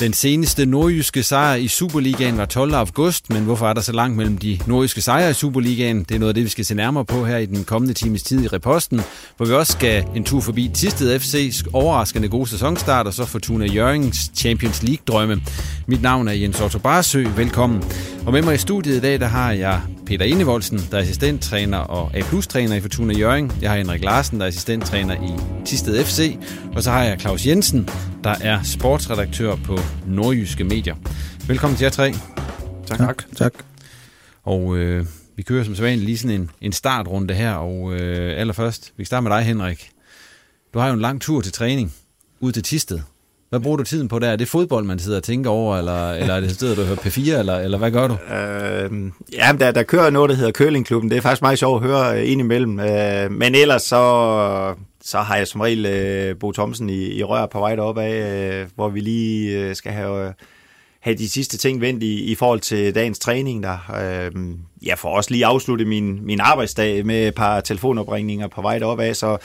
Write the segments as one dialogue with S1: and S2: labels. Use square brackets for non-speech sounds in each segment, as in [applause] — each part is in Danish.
S1: Den seneste nordjyske sejr i Superligaen var 12. august, men hvorfor er der så langt mellem de nordjyske sejre i Superligaen? Det er noget af det, vi skal se nærmere på her i den kommende times tid i reposten, hvor vi også skal en tur forbi Tisted FC's overraskende gode sæsonstart, og så Fortuna Jørgens Champions League-drømme. Mit navn er Jens Otto Barsø. Velkommen. Og med mig i studiet i dag, der har jeg Peter Enevoldsen, der er assistenttræner og A-plus-træner i Fortuna Jørgen. Jeg har Henrik Larsen, der er assistenttræner i Tisted FC. Og så har jeg Claus Jensen, der er sportsredaktør på Nordjyske Medier. Velkommen til jer tre.
S2: Tak. Tak. tak.
S1: Og øh, vi kører som sædvanligt lige sådan en, en startrunde her, og øh, allerførst, vi kan starte med dig, Henrik. Du har jo en lang tur til træning ud til Tisted. Hvad bruger du tiden på der? Er det fodbold, man sidder og tænker over, eller, eller er det stedet, du hører P4, eller, eller hvad gør du?
S3: Øh, ja, der, der kører noget, der hedder Curlingklubben. Det er faktisk meget sjovt at høre ind imellem. Øh, men ellers så, så har jeg som regel øh, Bo Thomsen i, i rør på vej deroppe af, øh, hvor vi lige øh, skal have... Øh, have de sidste ting vendt i, i forhold til dagens træning der. Øh, jeg får også lige afsluttet min, min arbejdsdag med et par telefonopringninger på vej deroppe af, så,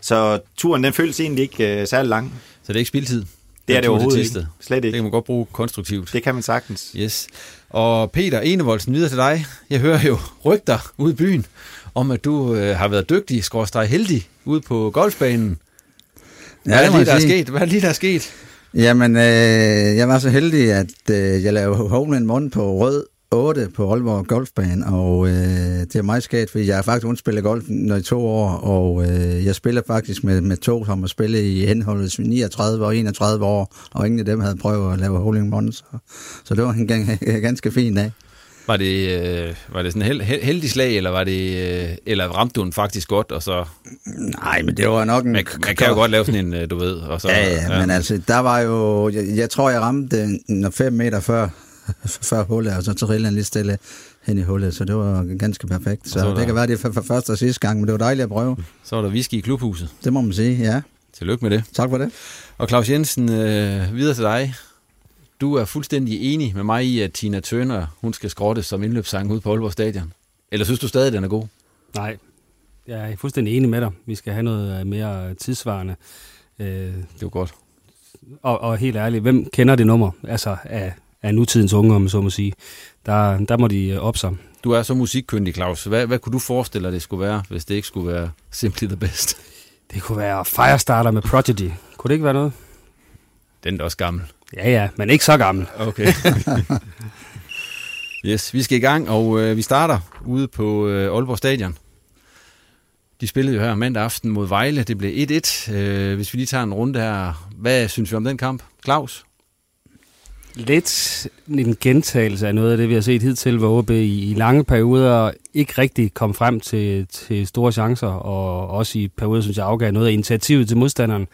S3: så turen den føles egentlig ikke øh, særlig lang.
S1: Så det er ikke spildtid?
S3: Det er det overhovedet ikke. Slet ikke. Det
S1: kan man godt bruge konstruktivt.
S3: Det kan man sagtens.
S1: Yes. Og Peter Enevoldsen, videre til dig. Jeg hører jo rygter ude i byen om, at du øh, har været dygtig, skråstrej heldig, ude på golfbanen. Hvad ja, er det lige, der er sket? Hvad er det lige, der er sket?
S4: Jamen, øh, jeg var så heldig, at øh, jeg lavede hole in one på rød 8 på Aalborg Golfbane, og øh, det er meget skat, fordi jeg har faktisk spillet golf når i to år, og øh, jeg spiller faktisk med, med to, som har spillet i henholdet 39 og 31 år, og ingen af dem havde prøvet at lave holding one, så, så det var en, gang, en [laughs] ganske fin dag.
S1: Var det, øh, var det sådan held, heldig slag, eller var det, øh, eller ramte du den faktisk godt, og så...
S4: Nej, men det var nok en...
S1: Man, man kan jo godt lave sådan en, øh, du ved, og så...
S4: Ja, ja, ja. men altså, der var jo... Jeg, jeg tror, jeg ramte den 5 meter før, [laughs] før hullet, og så trillede han lige stille hen i hullet, så det var ganske perfekt. Så, så det der... kan være, det er for første og sidste gang, men det var dejligt at prøve.
S1: Så var der whisky i klubhuset.
S4: Det må man sige, ja.
S1: Tillykke med det.
S4: Tak for det.
S1: Og Claus Jensen, øh, videre til dig. Du er fuldstændig enig med mig i, at Tina Turner, hun skal skrottes som indløbssang ud på Aalborg Stadion. Eller synes du stadig, at den er god?
S5: Nej, jeg er fuldstændig enig med dig. Vi skal have noget mere tidsvarende.
S1: Øh, det er godt.
S5: Og, og helt ærligt, hvem kender det nummer? Altså af af nutidens unge, om så må sige. Der, der må de øh, op sig.
S1: Du er så musikkyndig, Claus. Hvad, hvad kunne du forestille dig, det skulle være, hvis det ikke skulle være Simply the Best?
S5: Det kunne være Firestarter med Prodigy. Kunne det ikke være noget?
S1: Den er også gammel.
S5: Ja, ja, men ikke så gammel.
S1: Okay. [laughs] yes, vi skal i gang, og øh, vi starter ude på øh, Aalborg Stadion. De spillede jo her mandag aften mod Vejle. Det blev 1-1. Øh, hvis vi lige tager en runde her. Hvad synes vi om den kamp? Claus?
S5: lidt en gentagelse af noget af det, vi har set hidtil, hvor OB i, i lange perioder ikke rigtig kom frem til, til store chancer, og også i perioder, synes jeg, afgav noget af initiativet til modstanderen.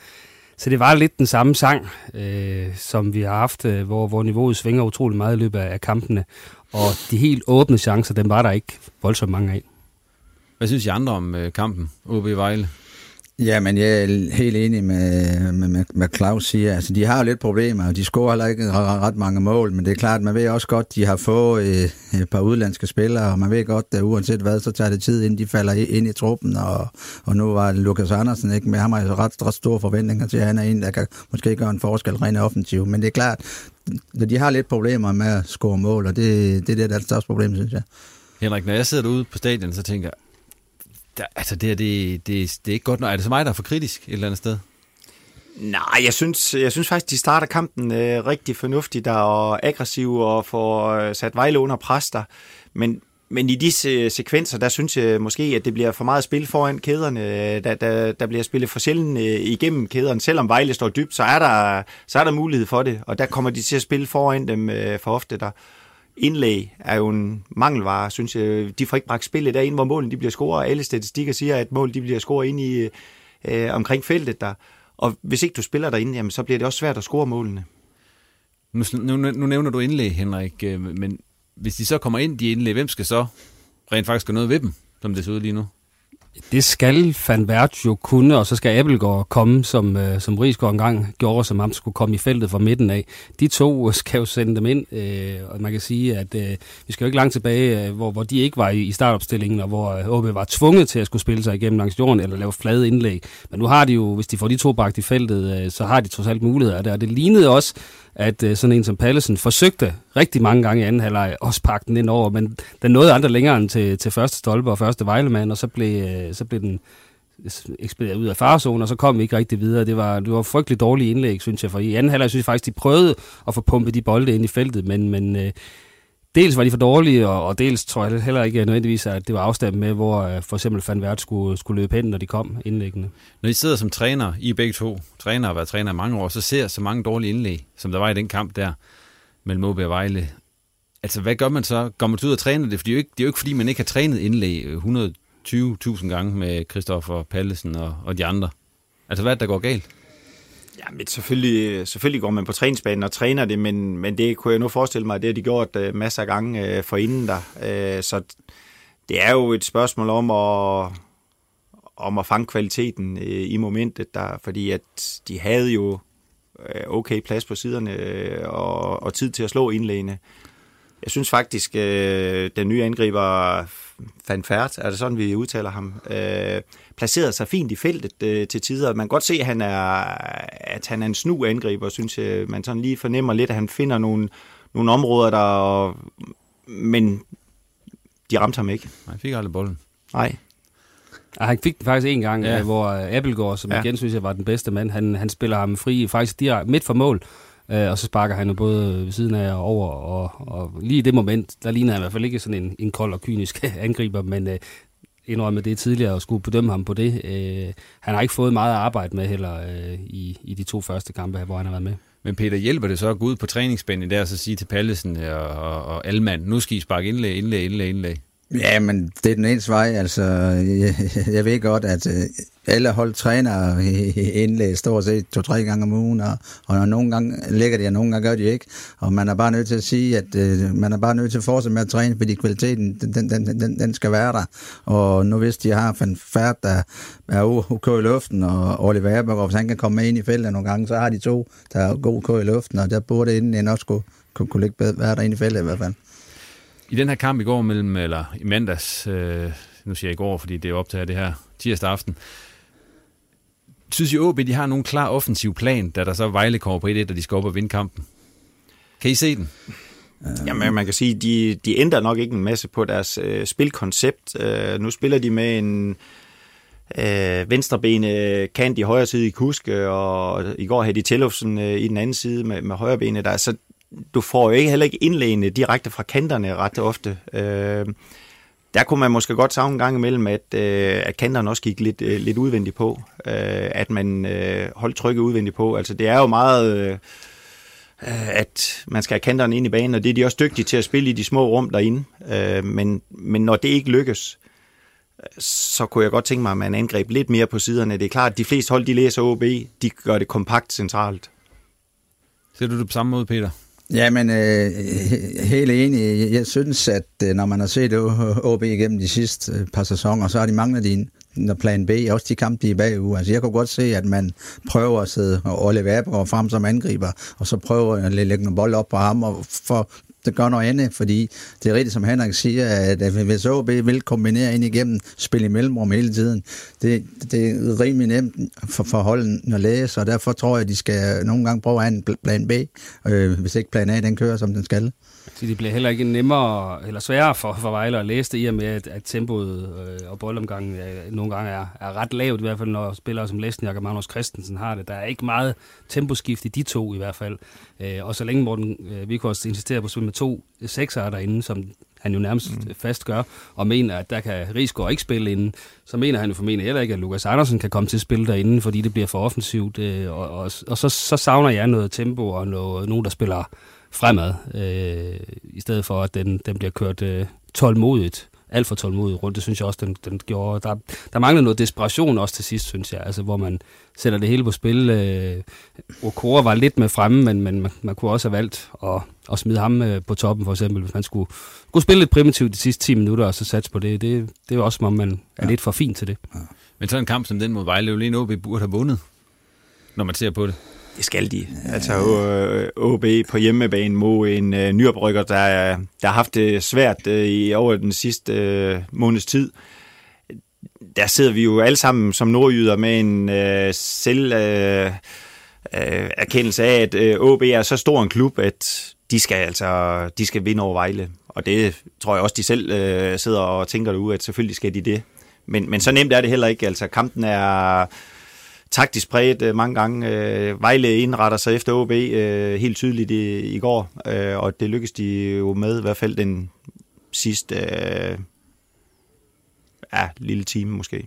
S5: Så det var lidt den samme sang, øh, som vi har haft, øh, hvor, hvor niveauet svinger utrolig meget i løbet af, kampene. Og de helt åbne chancer, dem var der ikke voldsomt mange af.
S1: Hvad synes I andre om øh, kampen, OB Vejle?
S4: Ja, men jeg er helt enig med, med, med Claus siger. Altså, de har jo lidt problemer, og de scorer heller ikke ret mange mål, men det er klart, man ved også godt, de har fået øh, et par udlandske spillere, og man ved godt, at uanset hvad, så tager det tid, inden de falder ind i truppen, og, og nu var Lukas Andersen ikke med ham, har jeg ret, ret store forventninger til, at han er en, der kan måske gøre en forskel rent offensiv, men det er klart, de har lidt problemer med at score mål, og det, det er det, der er det største problem, synes jeg.
S1: Henrik, når jeg sidder derude på stadion, så tænker jeg, der, altså det, det, det, det er ikke godt nok. Er det så mig, der er for kritisk et eller andet sted?
S3: Nej, jeg synes, jeg synes faktisk, de starter kampen øh, rigtig fornuftigt der, og aggressiv og får øh, sat Vejle under pres der. Men, men i disse sekvenser, der synes jeg måske, at det bliver for meget spil foran kæderne. Øh, der, der, der bliver spillet for sjældent øh, igennem kæderne. Selvom Vejle står dybt, så er, der, så er der mulighed for det. Og der kommer de til at spille foran dem øh, for ofte der indlæg er jo en mangelvare, synes jeg. De får ikke bragt spillet derind, hvor målene de bliver scoret. Alle statistikker siger, at mål de bliver scoret ind i øh, omkring feltet der. Og hvis ikke du spiller derinde, jamen, så bliver det også svært at score målene.
S1: Nu, nu, nu nævner du indlæg, Henrik, øh, men hvis de så kommer ind, de indlæg, hvem skal så rent faktisk gøre noget ved dem, som det ser ud lige nu?
S5: Det skal Fanvert jo kunne, og så skal Appelgaard komme, som, øh, som Rigsgaard engang gjorde, som ham skulle komme i feltet fra midten af. De to øh, skal jo sende dem ind, øh, og man kan sige, at øh, vi skal jo ikke langt tilbage, øh, hvor, hvor de ikke var i, i startopstillingen, og hvor øh, OB var tvunget til at skulle spille sig igennem langs jorden, eller lave flade indlæg. Men nu har de jo, hvis de får de to bragt i feltet, øh, så har de trods alt muligheder der. Og det lignede også, at øh, sådan en som Pallesen forsøgte rigtig mange gange i anden halvleg også pakke den ind over, men den nåede andre længere end til, til første stolpe og første vejlemand, og så blev, øh, så blev den ekspederet ud af farzonen, og så kom vi ikke rigtig videre. Det var, det var frygtelig dårlige indlæg, synes jeg, for i anden halvleg synes jeg faktisk, de prøvede at få pumpet de bolde ind i feltet, men, men øh, dels var de for dårlige, og, og dels tror jeg heller ikke nødvendigvis, at det var afstemt med, hvor øh, for eksempel Van Vært skulle, skulle løbe hen, når de kom indlæggende.
S1: Når I sidder som træner, I begge to træner og været træner i mange år, så ser så mange dårlige indlæg, som der var i den kamp der mellem OB og Vejle. Altså, hvad gør man så? Går man ud og træner det? For det er jo ikke, det er jo ikke fordi, man ikke har trænet indlæg øh, 120.000 gange med Christoffer Pallesen og, og de andre. Altså, hvad er det, der går galt?
S3: Ja, men selvfølgelig, selvfølgelig går man på træningsbanen og træner det, men, men det kunne jeg nu forestille mig, det har de gjort øh, masser af gange uh, for inden der. Uh, så det er jo et spørgsmål om at, om at fange kvaliteten i momentet der, fordi at de havde jo okay plads på siderne uh, og, og tid til at slå indlægene. Jeg synes faktisk, uh, den nye angriber Van Fert, er det sådan, vi udtaler ham, øh, placeret sig fint i feltet øh, til tider. Man kan godt se, at han er, at han er en snu angriber, synes jeg. Man sådan lige fornemmer lidt, at han finder nogle, nogle områder, der... Men de ramte ham ikke.
S1: Nej, han fik aldrig bolden.
S3: Nej.
S5: Ja, han fik den faktisk en gang, ja. hvor Appelgaard, som ja. igen synes jeg var den bedste mand, han, han spiller ham fri faktisk direkte midt for mål, Øh, og så sparker han jo både ved siden af og over, og, og lige i det moment, der ligner han i hvert fald ikke sådan en, en kold og kynisk [laughs] angriber, men øh, indrømme det tidligere og skulle bedømme ham på det. Øh, han har ikke fået meget at arbejde med heller øh, i, i de to første kampe, hvor han har været med.
S1: Men Peter, hjælper det så at gå ud på træningsbanen der og så sige til Pallesen og, og, og Alman, nu skal I sparke indlæg, indlæg, indlæg, indlæg?
S4: Ja, men det er den eneste vej. Altså, jeg, jeg ved godt, at øh, alle hold træner indlæg stort set to-tre gange om ugen, og, og nogle gange ligger de, og nogle gange gør de ikke. Og man er bare nødt til at sige, at øh, man er bare nødt til at fortsætte med at træne, fordi kvaliteten, den, den, den, den, den skal være der. Og nu hvis de har en færd, der er OK i luften, og Oliver Abergaard, hvis han kan komme med ind i feltet nogle gange, så har de to, der er god i luften, og der burde inden også kunne, kunne, kunne ligge bedre, være der ind i feltet i hvert fald.
S1: I den her kamp i går mellem, eller i mandags, øh, nu siger jeg i går, fordi det er optaget det her tirsdag aften, synes I, OB de har nogen klar offensiv plan, da der så Vejle kommer på 1-1, og de skal op og vinde kampen? Kan I se den?
S3: Jamen, man kan sige, de, de ændrer nok ikke en masse på deres øh, spilkoncept. Øh, nu spiller de med en øh, venstrebene øh, kant i højre side i Kuske, og i går havde de Tellufsen øh, i den anden side med, med højrebene. der. Så du får jo ikke heller ikke indlægene direkte fra kanterne ret ofte. Øh, der kunne man måske godt savne en gang imellem, at, øh, at kanterne også gik lidt, øh, lidt udvendigt på. Øh, at man øh, holdt trykket udvendigt på. Altså det er jo meget... Øh, øh, at man skal have kanterne ind i banen, og det er de også dygtige til at spille i de små rum derinde. Øh, men, men når det ikke lykkes, så kunne jeg godt tænke mig, at man angreb lidt mere på siderne. Det er klart, at de fleste hold, de læser OB, de gør det kompakt centralt.
S1: Ser du det på samme måde, Peter?
S4: Ja, men øh, helt enig. Jeg synes, at øh, når man har set OB igennem de sidste øh, par sæsoner, så har de manglet din plan B, også de kampe, de er bagud. Altså, jeg kunne godt se, at man prøver at sidde og Oliver Abergaard frem som angriber, og så prøver at lægge nogle bold op på ham, og for det gør noget andet, fordi det er rigtigt, som Henrik siger, at hvis OB vil kombinere ind igennem, spille i mellemrum hele tiden, det, det er rimelig nemt for, for holden at læse, og derfor tror jeg, at de skal nogle gange prøve at have en plan B, øh, hvis ikke plan A den kører, som den skal.
S5: Så det bliver heller ikke nemmere eller sværere for, for Vejle at læse det, i og med, at, at tempoet øh, og boldomgangen øh, nogle gange er, er ret lavt, i hvert fald når spillere som Lesniak og Magnus Christensen har det. Der er ikke meget temposkift i de to i hvert fald. Øh, og så længe Morten øh, Vikors insisterer på at spille med to sekser derinde, som han jo nærmest mm. fast gør, og mener, at der kan Rigsgaard ikke spille inden, så mener han jo formentlig heller ikke, at Lukas Andersen kan komme til at spille derinde, fordi det bliver for offensivt. Øh, og, og, og så, så savner jeg noget tempo og noget, nogen, der spiller fremad, øh, i stedet for at den, den bliver kørt øh, tålmodigt, alt for tålmodigt rundt. Det synes jeg også, den, den gjorde. Der, der mangler noget desperation også til sidst, synes jeg, altså, hvor man sætter det hele på spil. Øh, Okora var lidt med fremme, men, men man, man kunne også have valgt at, at smide ham øh, på toppen, for eksempel, hvis man skulle, skulle spille lidt primitivt de sidste 10 minutter, og så satse på det. Det, det er jo også, som om man er ja. lidt for fin til det. Ja.
S1: Men så en kamp som den mod Vejle, jo lige en OB burde have vundet, når man ser på det.
S3: Det skal de. Altså OB på hjemmebane mod en øh, nyoprykker, der, der har haft det svært øh, i over den sidste øh, måneds tid. Der sidder vi jo alle sammen som nordjyder med en øh, selv Øh, øh erkendelse af, at øh, uh, OB er så stor en klub, at de skal altså de skal vinde over Vejle. Og det tror jeg også, de selv øh, sidder og tænker derude, at selvfølgelig skal de det. Men, men så nemt er det heller ikke. Altså kampen er taktisk præget øh, mange gange. Øh, Vejle indretter sig efter OB øh, helt tydeligt i, i går, øh, og det lykkedes de jo med, i hvert fald den sidste øh, ja, lille time måske.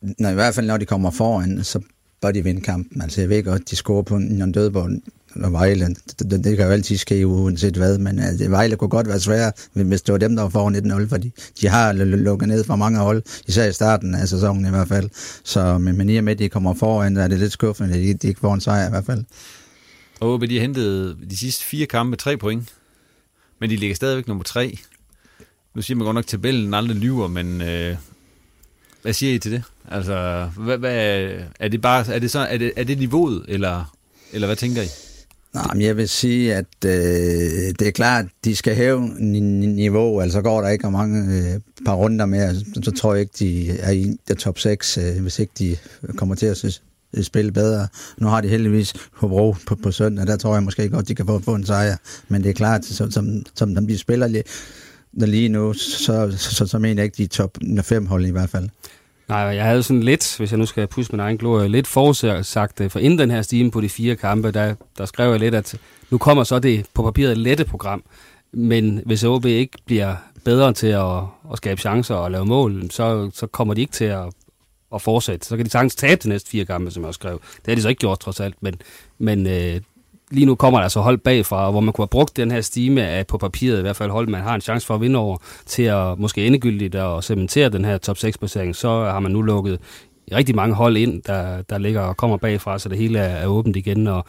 S4: Nå, i hvert fald når de kommer foran, så bør de vinde kampen. Altså jeg ved godt, de scorer på en dødbold og Vejle. Det, det, det kan jo altid ske uanset hvad, men altså, Vejle kunne godt være svære, hvis det var dem, der var foran 1-0, fordi de har lukket ned for mange hold, især i starten af sæsonen i hvert fald. Så men, men i og med, at de kommer foran, er det lidt skuffende, at de, de ikke får en sejr i hvert fald.
S1: Og OB, de hentet de sidste fire kampe med tre point, men de ligger stadigvæk nummer tre. Nu siger man godt nok, at tabellen aldrig lyver, men øh, hvad siger I til det? Altså, hvad, hvad, er det bare, er det, så, er det, er det niveauet, eller, eller hvad tænker I?
S4: Nej, men jeg vil sige, at øh, det er klart, at de skal hæve niveau, altså går der ikke mange øh, par runder mere, så, så tror jeg ikke, de er i der top 6, øh, hvis ikke de kommer til at spille bedre. Nu har de heldigvis på bro på, på søndag, der tror jeg måske godt, de kan få, få en sejr, men det er klart, som, som, som de spiller lige, lige nu, så, så, så, så mener jeg ikke, de er top 5 hold i hvert fald.
S5: Nej, jeg havde sådan lidt, hvis jeg nu skal pusse min egen glorie, lidt forudsagt, øh, for inden den her stime på de fire kampe, der, der skrev jeg lidt, at nu kommer så det på papiret lette program, men hvis OB ikke bliver bedre til at, at skabe chancer og lave mål, så, så kommer de ikke til at, at fortsætte. Så kan de sagtens tabe de næste fire kampe, som jeg også skrev. Det har de så ikke gjort trods alt, men, men øh, lige nu kommer der altså hold bagfra, hvor man kunne have brugt den her stime af på papiret, i hvert fald hold, man har en chance for at vinde over, til at måske endegyldigt at cementere den her top 6 placering, så har man nu lukket rigtig mange hold ind, der, der ligger og kommer bagfra, så det hele er, er åbent igen, og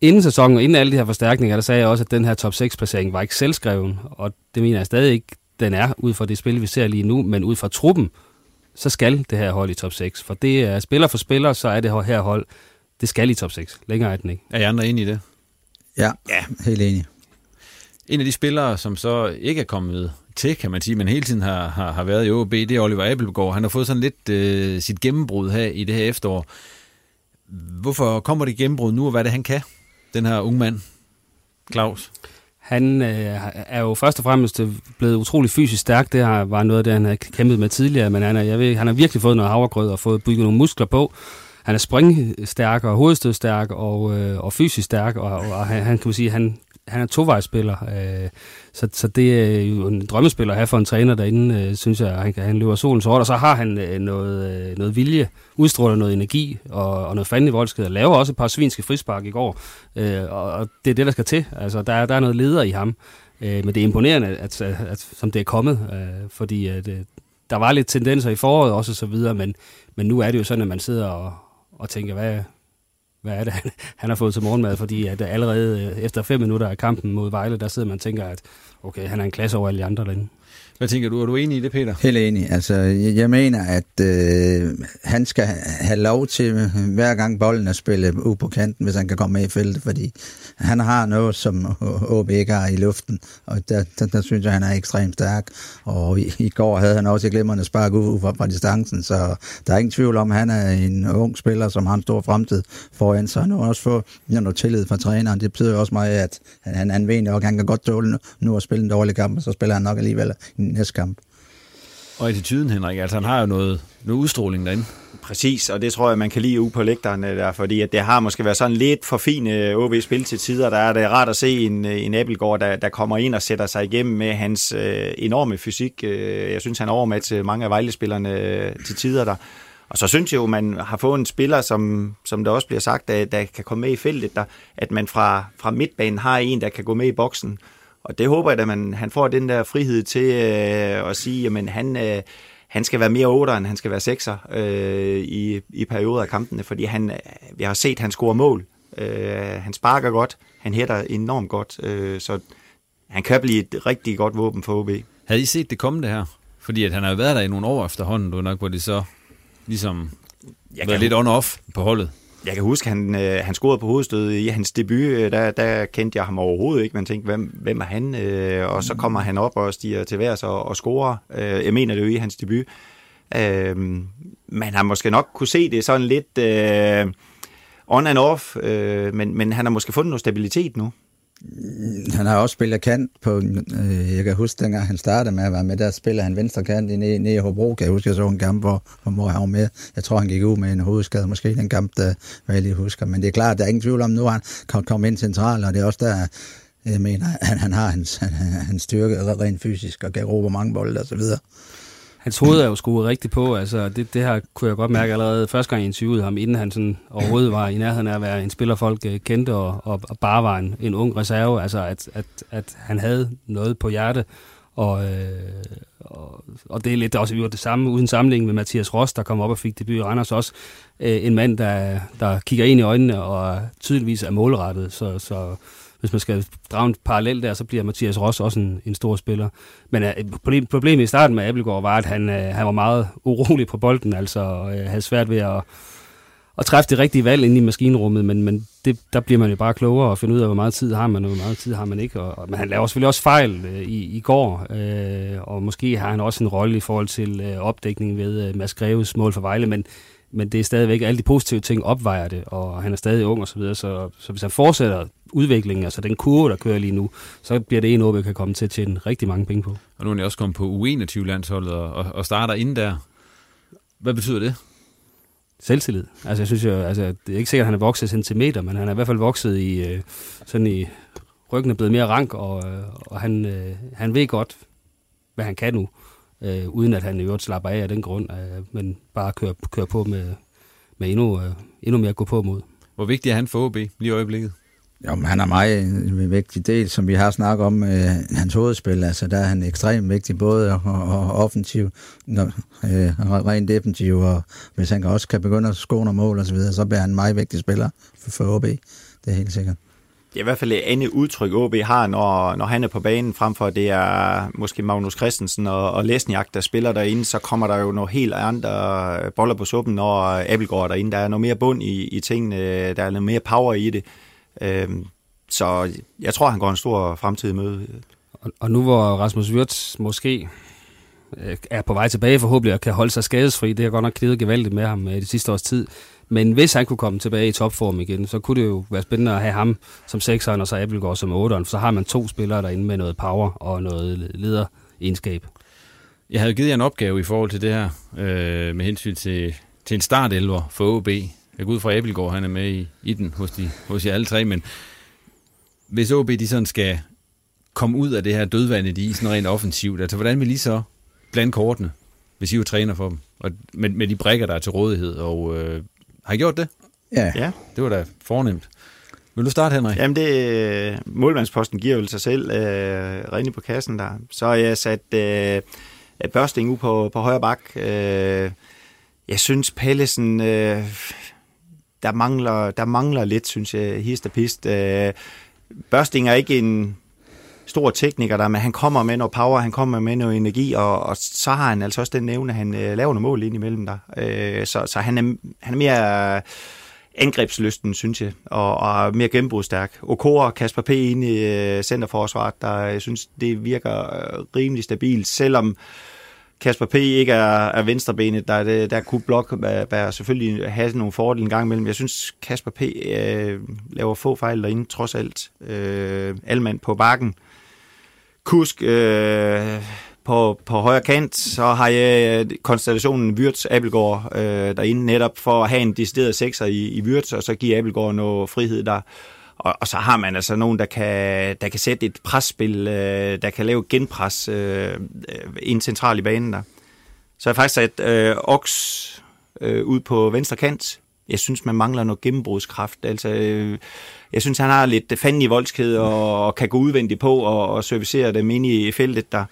S5: inden sæsonen, inden alle de her forstærkninger, der sagde jeg også, at den her top 6 placering var ikke selvskreven, og det mener jeg stadig ikke, den er, ud fra det spil, vi ser lige nu, men ud fra truppen, så skal det her hold i top 6, for det er spiller for spiller, så er det her hold det skal i top 6. Længere er den ikke.
S1: Er I andre enige i det?
S4: Ja, ja. helt enig.
S1: En af de spillere, som så ikke er kommet til, kan man sige, men hele tiden har, har, har været i OB, det er Oliver Abelgaard. Han har fået sådan lidt øh, sit gennembrud her i det her efterår. Hvorfor kommer det gennembrud nu, og hvad er det, han kan, den her unge mand, Claus?
S5: Han øh, er jo først og fremmest blevet utrolig fysisk stærk. Det har, var noget af det, han har kæmpet med tidligere, men han, er, jeg ved, han har virkelig fået noget havregrød og fået bygget nogle muskler på han er springstærk og hovedstødstærk og, øh, og fysisk stærk, og, og han, han kan man sige, han han er tovejsspiller, øh, så, så det er jo en drømmespiller at have for en træner derinde, øh, synes jeg, han, han løber solen sort, og så har han øh, noget, øh, noget vilje, udstråler noget energi og, og noget fanden i voldsked, og laver også et par svinske frispark i går, øh, og, og det er det, der skal til. Altså, der, der er noget leder i ham, øh, men det er imponerende, at, at, at, som det er kommet, øh, fordi at, øh, der var lidt tendenser i foråret også og så videre, men, men nu er det jo sådan, at man sidder og, og tænker, hvad, hvad er det, [laughs] han, har fået til morgenmad, fordi at allerede øh, efter fem minutter af kampen mod Vejle, der sidder man og tænker, at okay, han er en klasse over alle de andre derinde.
S1: Hvad tænker du? Er du enig i det, Peter?
S4: Helt enig. Altså, jeg, jeg mener, at øh, han skal have lov til hver gang bolden at spille ud på kanten, hvis han kan komme med i feltet, fordi han har noget, som OB ikke har i luften, og der, der, der synes jeg, han er ekstremt stærk. Og i, i går havde han også et glimrende spark ud fra, fra distancen, så der er ingen tvivl om, at han er en ung spiller, som har en stor fremtid foran sig. Han har også fået noget tillid fra træneren. Det betyder også meget, at han, han anvender, og han kan godt tåle nu, at spille en dårlig kamp, og så spiller han nok alligevel næste kamp.
S1: Og attituden, Henrik, altså han har jo noget, noget udstråling derinde.
S3: Præcis, og det tror jeg, man kan lide ude på lægterne der, fordi at det har måske været sådan lidt for fin OB-spil til tider. Der er det rart at se en, en Appelgaard, der, der kommer ind og sætter sig igennem med hans øh, enorme fysik. Øh, jeg synes, han er over med til mange af Vejle-spillerne øh, til tider der. Og så synes jeg jo, man har fået en spiller, som, som der også bliver sagt, der, der kan komme med i feltet, der, at man fra, fra midtbanen har en, der kan gå med i boksen. Og det håber jeg, at man, han får den der frihed til øh, at sige, at han, øh, han skal være mere 8, end han skal være 6'er øh, i, i perioder af kampene, fordi han, øh, vi har set, at han scorer mål. Øh, han sparker godt, han hætter enormt godt, øh, så han kan blive et rigtig godt våben for OB.
S1: Havde I set det komme det her? Fordi at han har jo været der i nogle år efterhånden, du nok, hvor det så ligesom jeg været lidt on-off på holdet.
S3: Jeg kan huske, han, øh, han scorede på hovedstød i hans debut. Øh, der, der kendte jeg ham overhovedet ikke. Man tænkte, hvem, hvem er han? Øh, og så kommer han op og stiger til værs og, og scorer. Øh, jeg mener det jo i hans debut. Øh, man har måske nok kunne se det sådan lidt øh, on and off, øh, men, men han har måske fundet noget stabilitet nu.
S4: Han har også spillet kant på, øh, jeg kan huske, dengang han startede med at være med, der spiller han venstre kant i nede, nede i Hobro, kan jeg huske, jeg så en kamp, hvor, hvor han var med. Jeg tror, han gik ud med en hovedskade, måske den kamp, der, hvad jeg lige husker. Men det er klart, der er ingen tvivl om, nu han kan komme ind centralt, og det er også der, jeg mener, han, han har hans, han, hans styrke rent fysisk, og kan råbe mange bolde og så videre.
S5: Hans hoved er jo skruet rigtigt på, altså det, det her kunne jeg godt mærke allerede første gang jeg interviewede ham, inden han sådan overhovedet var i nærheden af at være en spiller, folk øh, kendte og, og, og bare var en, en ung reserve, altså at, at, at han havde noget på hjerte, og, øh, og, og det er lidt også, vi var det samme, uden sammenligning med Mathias Ross, der kom op og fik debut i Randers også, øh, en mand, der, der kigger ind i øjnene og tydeligvis er målrettet, så, så hvis man skal drage en parallel der, så bliver Mathias Ross også en, en stor spiller. Men øh, problemet problemet i starten med Abelgaard var, at han, øh, han var meget urolig på bolden, altså uh, havde svært ved at, at træffe det rigtige valg inde i maskinrummet, men, men det, der bliver man jo bare klogere og finde ud af, hvor meget tid har man, og hvor meget tid har man ikke. Og, og, men han laver selvfølgelig også fejl øh, i, i går, øh, og måske har han også en rolle i forhold til øh, opdækning ved øh, Mads Greves mål for Vejle, men men det er stadigvæk, alle de positive ting opvejer det, og han er stadig ung og så videre, så, så hvis han fortsætter udviklingen, altså den kurve, der kører lige nu, så bliver det en OB kan komme til at tjene rigtig mange penge på.
S1: Og nu er han også kommet på U21-landsholdet og, og, og starter inden der. Hvad betyder det?
S5: Selvtillid. Altså jeg synes jo, altså, det er ikke sikkert, at han er vokset centimeter, men han er i hvert fald vokset i, øh, sådan i, ryggen er blevet mere rank, og, øh, og han, øh, han ved godt, hvad han kan nu øh, uden at han i øvrigt slapper af af den grund, øh, men bare kører, kører på med, med endnu, øh, endnu mere at gå på mod.
S1: Hvor vigtig er han for OB lige i øjeblikket?
S4: Jo, men han er meget en vigtig del, som vi har snakket om, øh, hans hovedspil. Altså, der er han ekstremt vigtig, både og, og offensiv, og, øh, rent defensiv, og hvis han også kan begynde at skåne mål og så videre, så bliver han en meget vigtig spiller for, for OB. Det er helt sikkert
S3: det er i hvert fald et andet udtryk, OB har, når, når han er på banen, frem for det er måske Magnus Christensen og, og Lesniak, der spiller derinde, så kommer der jo noget helt andre øh, boller på suppen, når øh, Abelgaard er derinde. Der er noget mere bund i, i tingene, der er noget mere power i det. Øhm, så jeg tror, han går en stor fremtid i møde.
S5: Og, og nu hvor Rasmus Wirtz måske øh, er på vej tilbage forhåbentlig og kan holde sig skadesfri, det har godt nok knidet gevaldigt med ham i det sidste års tid, men hvis han kunne komme tilbage i topform igen, så kunne det jo være spændende at have ham som 6'eren og så Abelgaard som 8'eren, for så har man to spillere derinde med noget power og noget lederegenskab.
S1: Jeg havde givet jer en opgave i forhold til det her, øh, med hensyn til, til en startelver for OB. Jeg går ud fra Abelgaard, han er med i, i den hos, de, hos jer alle tre, men hvis OB de sådan skal komme ud af det her dødvande, de er sådan rent offensivt, altså hvordan vil I så blande kortene, hvis I jo træner for dem, og med, med de brækker, der er til rådighed, og øh, har I gjort det?
S4: Ja.
S3: Ja.
S1: Det var da fornemt. Vil du starte, Henrik?
S3: Jamen, det, målmandsposten giver jo sig selv øh, rent på kassen der. Så har jeg sat øh, Børsting ud på, på højre bak. Øh, jeg synes, Pallesen, øh, der, mangler, der mangler lidt, synes jeg, hist og pist. Øh, Børsting er ikke en stor tekniker der, men han kommer med noget power, han kommer med noget energi, og, og så har han altså også den nævne, han øh, laver nogle mål ind imellem der. Øh, så, så han er, han er mere øh, angrebslysten, synes jeg, og, og mere gennembrudsstærk. Okora og Kasper P. inde i øh, centerforsvaret, der jeg synes, det virker øh, rimelig stabilt, selvom Kasper P. ikke er, er venstrebenet, der, der, der kunne Blok være selvfølgelig have nogle fordele en gang imellem. Jeg synes, Kasper P. Øh, laver få fejl derinde, trods alt. Øh, Almand på bakken. Kusk øh, på, på højre kant, så har jeg øh, konstellationen Wirtz Abelgaard øh, derinde netop for at have en decideret sekser i, i Wirtz, og så give Abelgaard noget frihed der. Og, og så har man altså nogen, der kan, der kan sætte et presspil, øh, der kan lave genpres øh, øh ind central i banen der. Så har jeg faktisk sat øh, Ox øh, ud på venstre kant. Jeg synes, man mangler noget gennembrudskraft. Altså, øh, jeg synes, han har lidt fanden i voldsked og, og kan gå udvendigt på og, og servicere dem ind i feltet der.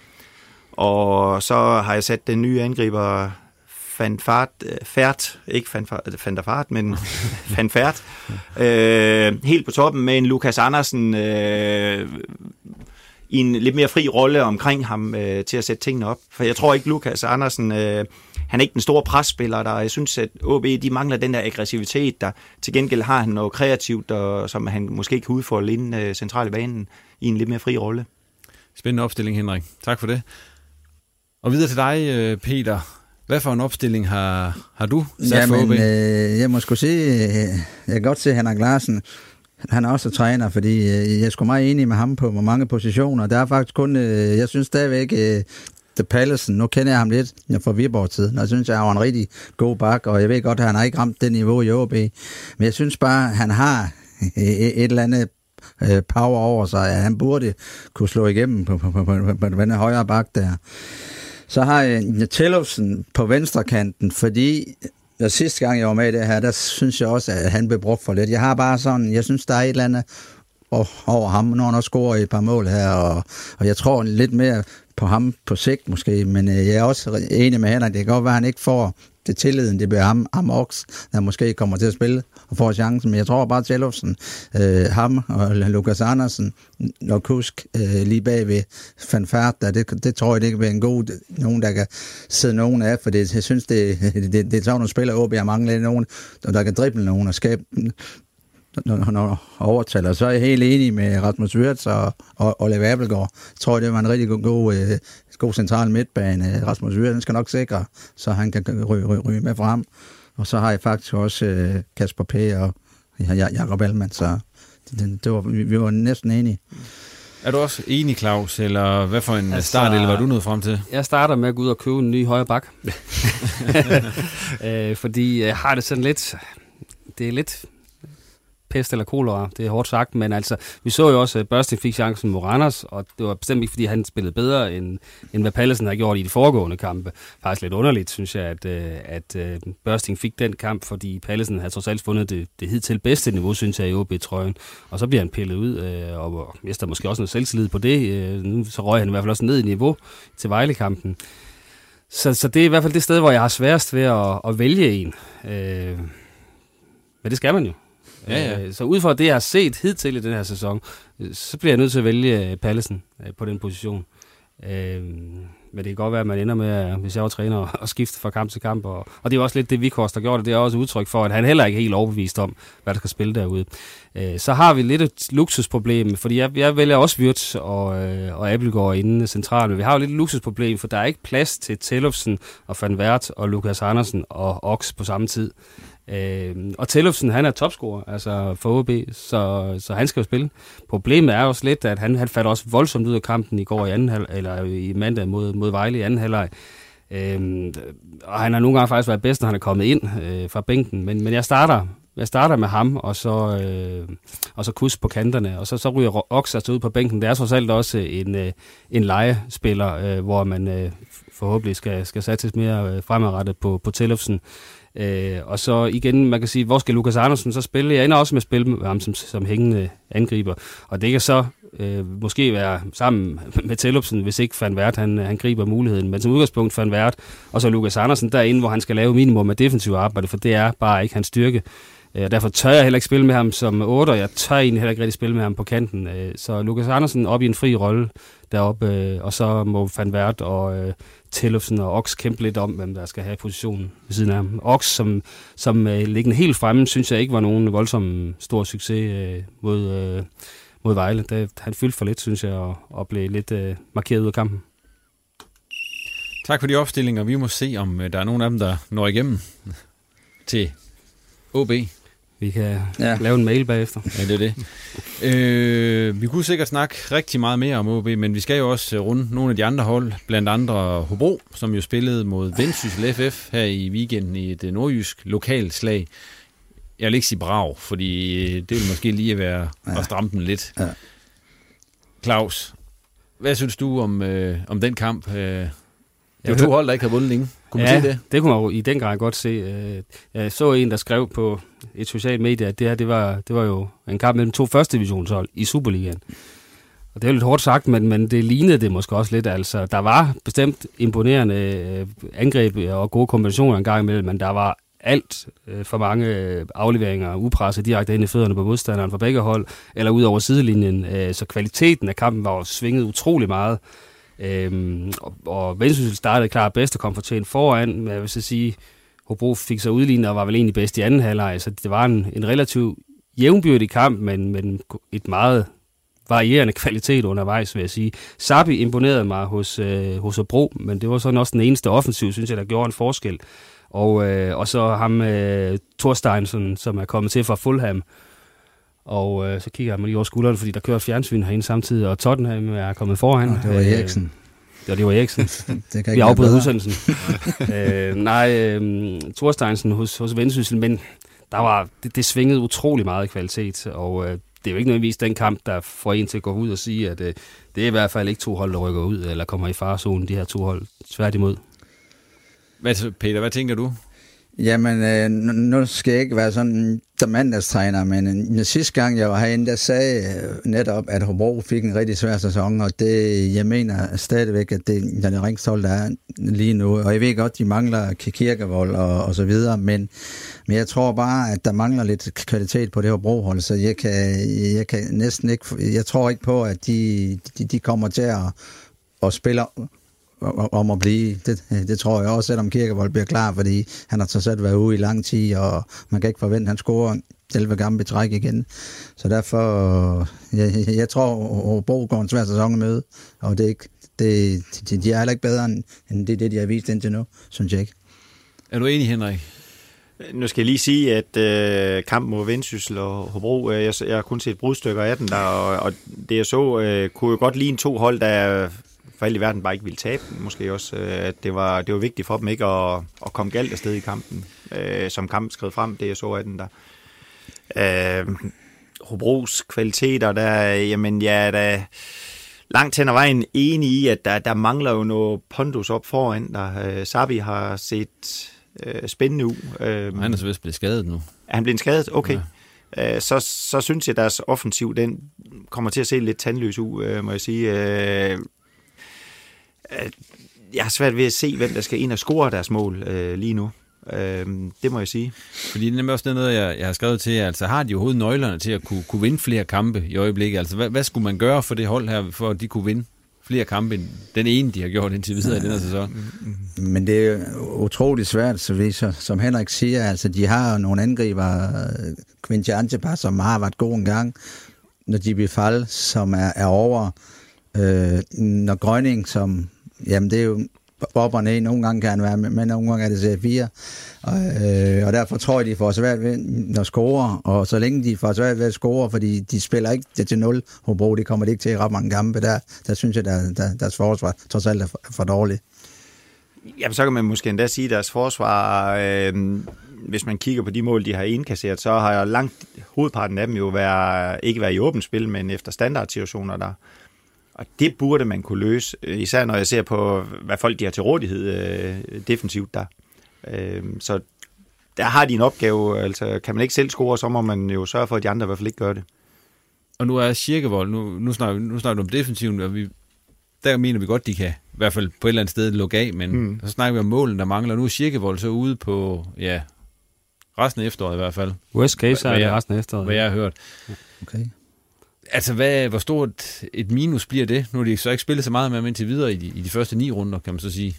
S3: Og så har jeg sat den nye angriber Fanfart, Fært, ikke Fantafart, men [laughs] Fanfært, øh, helt på toppen med en Lukas Andersen øh, i en lidt mere fri rolle omkring ham øh, til at sætte tingene op. For jeg tror ikke, Lukas Andersen, øh, han er ikke den store presspiller, der jeg synes, at OB de mangler den der aggressivitet, der til gengæld har han noget kreativt, der, som han måske kan udfordre ind øh, centralt i banen i en lidt mere fri rolle.
S1: Spændende opstilling, Henrik. Tak for det. Og videre til dig, øh, Peter. Hvad for en opstilling har, har du sat
S4: Jamen,
S1: for OB?
S4: Øh, jeg må sgu sige, øh, jeg kan godt se Henrik Larsen. Han er også træner, fordi øh, jeg er sgu meget enig med ham på hvor mange positioner. Der er faktisk kun, øh, jeg synes stadigvæk, øh, The Pallesen, nu kender jeg ham lidt fra Viborg-tiden, og jeg synes, jeg var en rigtig god bak, og jeg ved godt, at han har ikke ramt det niveau i OB. Men jeg synes bare, han har [laughs] et eller andet øh, power over sig, at han burde kunne slå igennem på, på, på, på, på den højre bak der. Så har jeg Tellufsen på venstre kanten, fordi og sidste gang jeg var med i det her, der synes jeg også, at han blev brugt for lidt. Jeg har bare sådan, jeg synes, der er et eller andet over ham. når han også scoret et par mål her, og, og jeg tror lidt mere på ham på sigt måske, men øh, jeg er også enig med Henrik, det kan godt være, at han ikke får det tilliden, det bliver ham, ham Ox, der måske kommer til at spille og får chancen, men jeg tror bare, at Tjellofsen, øh, ham og Lukas Andersen, og Kusk øh, lige bagved Fanfart, der, det, det tror jeg, det kan være en god, nogen, der kan sidde nogen af, for det, jeg synes, det, [laughs] det, det, det er sådan nogle spillere, OB har manglet nogen, der kan drible nogen og skabe når han overtaler. Så er jeg helt enig med Rasmus Wirtz og, og Ole Abelgaard. Jeg tror, det var en rigtig god, god, øh, god central midtbane. Rasmus Wirtz skal nok sikre, så han kan ryge, ryge, ryge med frem. Og så har jeg faktisk også øh, Kasper P. og Jakob Alman, så det, det var, vi, vi var næsten enige.
S1: Er du også enig, Claus, eller hvad for en altså, start, eller var du nået frem til?
S5: Jeg starter med at gå ud og købe en ny højre bak. [laughs] [laughs] øh, fordi jeg har det sådan lidt... Det er lidt pest eller kolera, det er hårdt sagt, men altså, vi så jo også, øh, at Børsting fik chancen mod Randers, og det var bestemt ikke, fordi han spillede bedre, end, end hvad Pallesen har gjort i de foregående kampe. Faktisk lidt underligt, synes jeg, at, øh, at, øh, at Børsting fik den kamp, fordi Pallesen havde trods alt fundet det, det hidtil bedste niveau, synes jeg, i OB-trøjen, og så bliver han pillet ud, og mister måske også noget selvtillid på det. Nu så røg han i hvert fald også ned i niveau til Vejle-kampen. Så, så det er i hvert fald det sted, hvor jeg har sværest ved at, at vælge en. Øh, men det skal man jo.
S1: Ja, ja.
S5: Øh, så ud fra det, jeg har set hidtil i den her sæson, øh, så bliver jeg nødt til at vælge øh, Pallesen øh, på den position. men det kan godt være, at man ender med, hvis jeg var træner, [laughs] at skifte fra kamp til kamp. Og, og det er også lidt det, Vikhorst har gjort, og det er også udtryk for, at han heller ikke er helt overbevist om, hvad der skal spille derude. så har vi lidt et luksusproblem, fordi jeg, jeg vælger også Wirtz og, og Abelgaard inden centralt, men vi har jo lidt et luksusproblem, for der er ikke plads til Tellufsen og Van Wert og Lukas Andersen og Ox på samme tid. Øh, og Tellufsen, han er topscorer altså for OB, så, så han skal jo spille. Problemet er også lidt, at han, han faldt også voldsomt ud af kampen i går i anden halv, eller i mandag mod, mod Vejle i anden halvleg. Øhm, og han har nogle gange faktisk været bedst, når han er kommet ind øh, fra bænken. Men, men jeg starter jeg starter med ham, og så, øh, og så kus på kanterne, og så, så ryger Ox altså ud på bænken. Det er trods alt også en, øh, en legespiller, øh, hvor man øh, forhåbentlig skal, skal satses mere øh, fremadrettet på, på Tillefsen. Øh, og så igen, man kan sige, hvor skal Lukas Andersen så spille? Jeg ender også med at spille med ham som, som hængende angriber. Og det kan så øh, måske være sammen med Tellupsen, hvis ikke Van Vært, han, han griber muligheden. Men som udgangspunkt Van Vært, og så Lukas Andersen derinde, hvor han skal lave minimum af defensiv arbejde, for det er bare ikke hans styrke. Øh, og derfor tør jeg heller ikke spille med ham som 8, og jeg tør egentlig heller ikke rigtig spille med ham på kanten. Øh, så Lukas Andersen op i en fri rolle deroppe, øh, og så må Van Vært og Tillufsen og Ox kæmpe lidt om, hvem der skal have positionen ved siden af ham. Ox, som, som liggende helt fremme, synes jeg ikke var nogen voldsom stor succes mod, mod Vejle. Det, han fyldte for lidt, synes jeg, og, og blev lidt markeret ud af kampen.
S1: Tak for de opstillinger. Vi må se, om der er nogen af dem, der når igennem til OB.
S5: Vi kan ja. lave en mail bagefter.
S1: Ja, det er det. øh, vi kunne sikkert snakke rigtig meget mere om OB, men vi skal jo også runde nogle af de andre hold, blandt andre Hobro, som jo spillede mod Vendsyssel FF her i weekenden i et nordjysk lokalslag. Jeg vil ikke sige brav, fordi det vil måske lige være ja. at stramme den lidt. Ja. Claus, hvad synes du om, øh, om den kamp? Øh, det var to hold, der ikke har vundet længe. Kunne
S5: ja,
S1: se det?
S5: det kunne man jo i den grad godt se. Øh, jeg så en, der skrev på et socialt medie, at det her det var, det var jo en kamp mellem to første divisionshold i Superligaen. Og det er jo lidt hårdt sagt, men, men det lignede det måske også lidt. Altså, der var bestemt imponerende øh, angreb og gode kombinationer en gang imellem, men der var alt øh, for mange afleveringer upresset direkte ind i fødderne på modstanderen fra begge hold, eller ud over sidelinjen. så kvaliteten af kampen var jo svinget utrolig meget. Øhm, og, og Vendsyssel startede klart bedst og kom fortjent foran, men jeg vil så sige, Hobro fik sig udlignet og var vel egentlig bedst i anden halvleg, så det var en, en relativ jævnbyrdig kamp, men, men et meget varierende kvalitet undervejs, vil jeg sige. Sabi imponerede mig hos, øh, hos Hobro, men det var sådan også den eneste offensiv, synes jeg, der gjorde en forskel. Og, øh, og så ham, øh, Thorstein, som er kommet til fra Fulham, og øh, så kigger jeg lige over skulderen, fordi der kører fjernsyn herinde samtidig, og Tottenham er kommet foran.
S4: Oh, det var Eriksen. Øh,
S5: Ja, det var Eriksen. [laughs] det kan Vi afbryder udsendelsen. [laughs] øh, nej, øh, Thorsteinsen hos, hos Vendsyssel, men der var, det, det svingede utrolig meget kvalitet, og øh, det er jo ikke nødvendigvis den kamp, der får en til at gå ud og sige, at øh, det er i hvert fald ikke to hold, der rykker ud, eller kommer i farezonen, de her to hold. Tværtimod.
S1: Hvad, Peter, hvad tænker du?
S4: Jamen, øh, nu skal jeg ikke være sådan der mandagstræner, men øh, sidste gang jeg var herinde, der sagde øh, netop, at Hobro fik en rigtig svær sæson, og det, jeg mener stadigvæk, at det er det der er lige nu. Og jeg ved godt, de mangler kirkevold og, og så videre, men, men jeg tror bare, at der mangler lidt kvalitet på det Hobro-hold, så jeg kan, jeg kan næsten ikke, jeg tror ikke på, at de, de, de kommer til at, og spiller om at blive. Det, det tror jeg også, selvom Kirkevold bliver klar, fordi han har så sat været ude i lang tid, og man kan ikke forvente, at han scorer 11 gamle betræk igen. Så derfor, jeg, jeg tror, at Bo går en svær sæson med, og det er ikke, det, de, de er heller ikke bedre, end det, det de har vist indtil nu, synes jeg ikke.
S1: Er du enig, Henrik?
S3: Nu skal jeg lige sige, at øh, kampen mod Vendsyssel og Hobro, øh, jeg, jeg har kun set brudstykker af den der, og, og det jeg så, øh, kunne jo godt ligne to hold, der for alt i verden bare ikke ville tabe Måske også, øh, at det var, det var vigtigt for dem ikke at, at komme galt afsted i kampen, øh, som kampen skred frem, det jeg så af den der. Øh, Hobros kvaliteter, der, jamen jeg er da langt hen ad vejen enig i, at der, der mangler jo noget pondus op foran. Der, øh, Sabi har set øh, spændende ud.
S1: Øh, han er så vist blevet skadet nu.
S3: Er han blevet skadet? Okay. Ja. Øh, så, så synes jeg, at deres offensiv den kommer til at se lidt tandløs ud, øh, må jeg sige. Øh, jeg har svært ved at se, hvem der skal ind og score deres mål øh, lige nu. Øh, det må jeg sige.
S1: Fordi det er nemlig også noget, jeg, jeg har skrevet til Altså har de overhovedet nøglerne til at kunne, kunne vinde flere kampe i øjeblikket? Altså hvad, hvad skulle man gøre for det hold her, for at de kunne vinde flere kampe end den ene, de har gjort indtil videre i den her sæson?
S4: Men det er utroligt svært, så vi, så, som Henrik siger, altså de har nogle angriber, Quincy Antipas, som har været god en gang, når de bliver fald, som er, er over, øh, når Grønning, som Jamen, det er jo bobberne og ned. Nogle gange kan han være med, men nogle gange er det C4. Og, øh, og derfor tror jeg, de får svært ved at score. Og så længe de får svært ved at score, fordi de spiller ikke det til 0, Hobro, det kommer de ikke til i ret mange kampe, der, der synes jeg, der, der, deres forsvar trods alt er for, for dårligt.
S3: Jamen, så kan man måske endda sige, at deres forsvar øh, hvis man kigger på de mål, de har indkasseret, så har jeg langt hovedparten af dem jo været, ikke været i åbent spil, men efter standardsituationer der. Og det burde man kunne løse, øh, især når jeg ser på, hvad folk de har til rådighed øh, defensivt der. Øh, så der har de en opgave, altså kan man ikke selv score, så må man jo sørge for, at de andre i hvert fald ikke gør det.
S1: Og nu er Kirkevold, nu, nu, snakker, nu snakker du om defensiven, og vi, der mener vi godt, de kan i hvert fald på et eller andet sted lukke af, men mm. så snakker vi om målen, der mangler. Nu er Kirkevold så ude på, ja, resten af efteråret i hvert fald.
S5: Worst case er det resten af efteråret.
S1: Hvad jeg har hørt.
S4: Okay.
S1: Altså, hvad, hvor stort et minus bliver det? Nu har de så ikke spillet så meget med dem indtil videre i de, i de første ni runder, kan man så sige.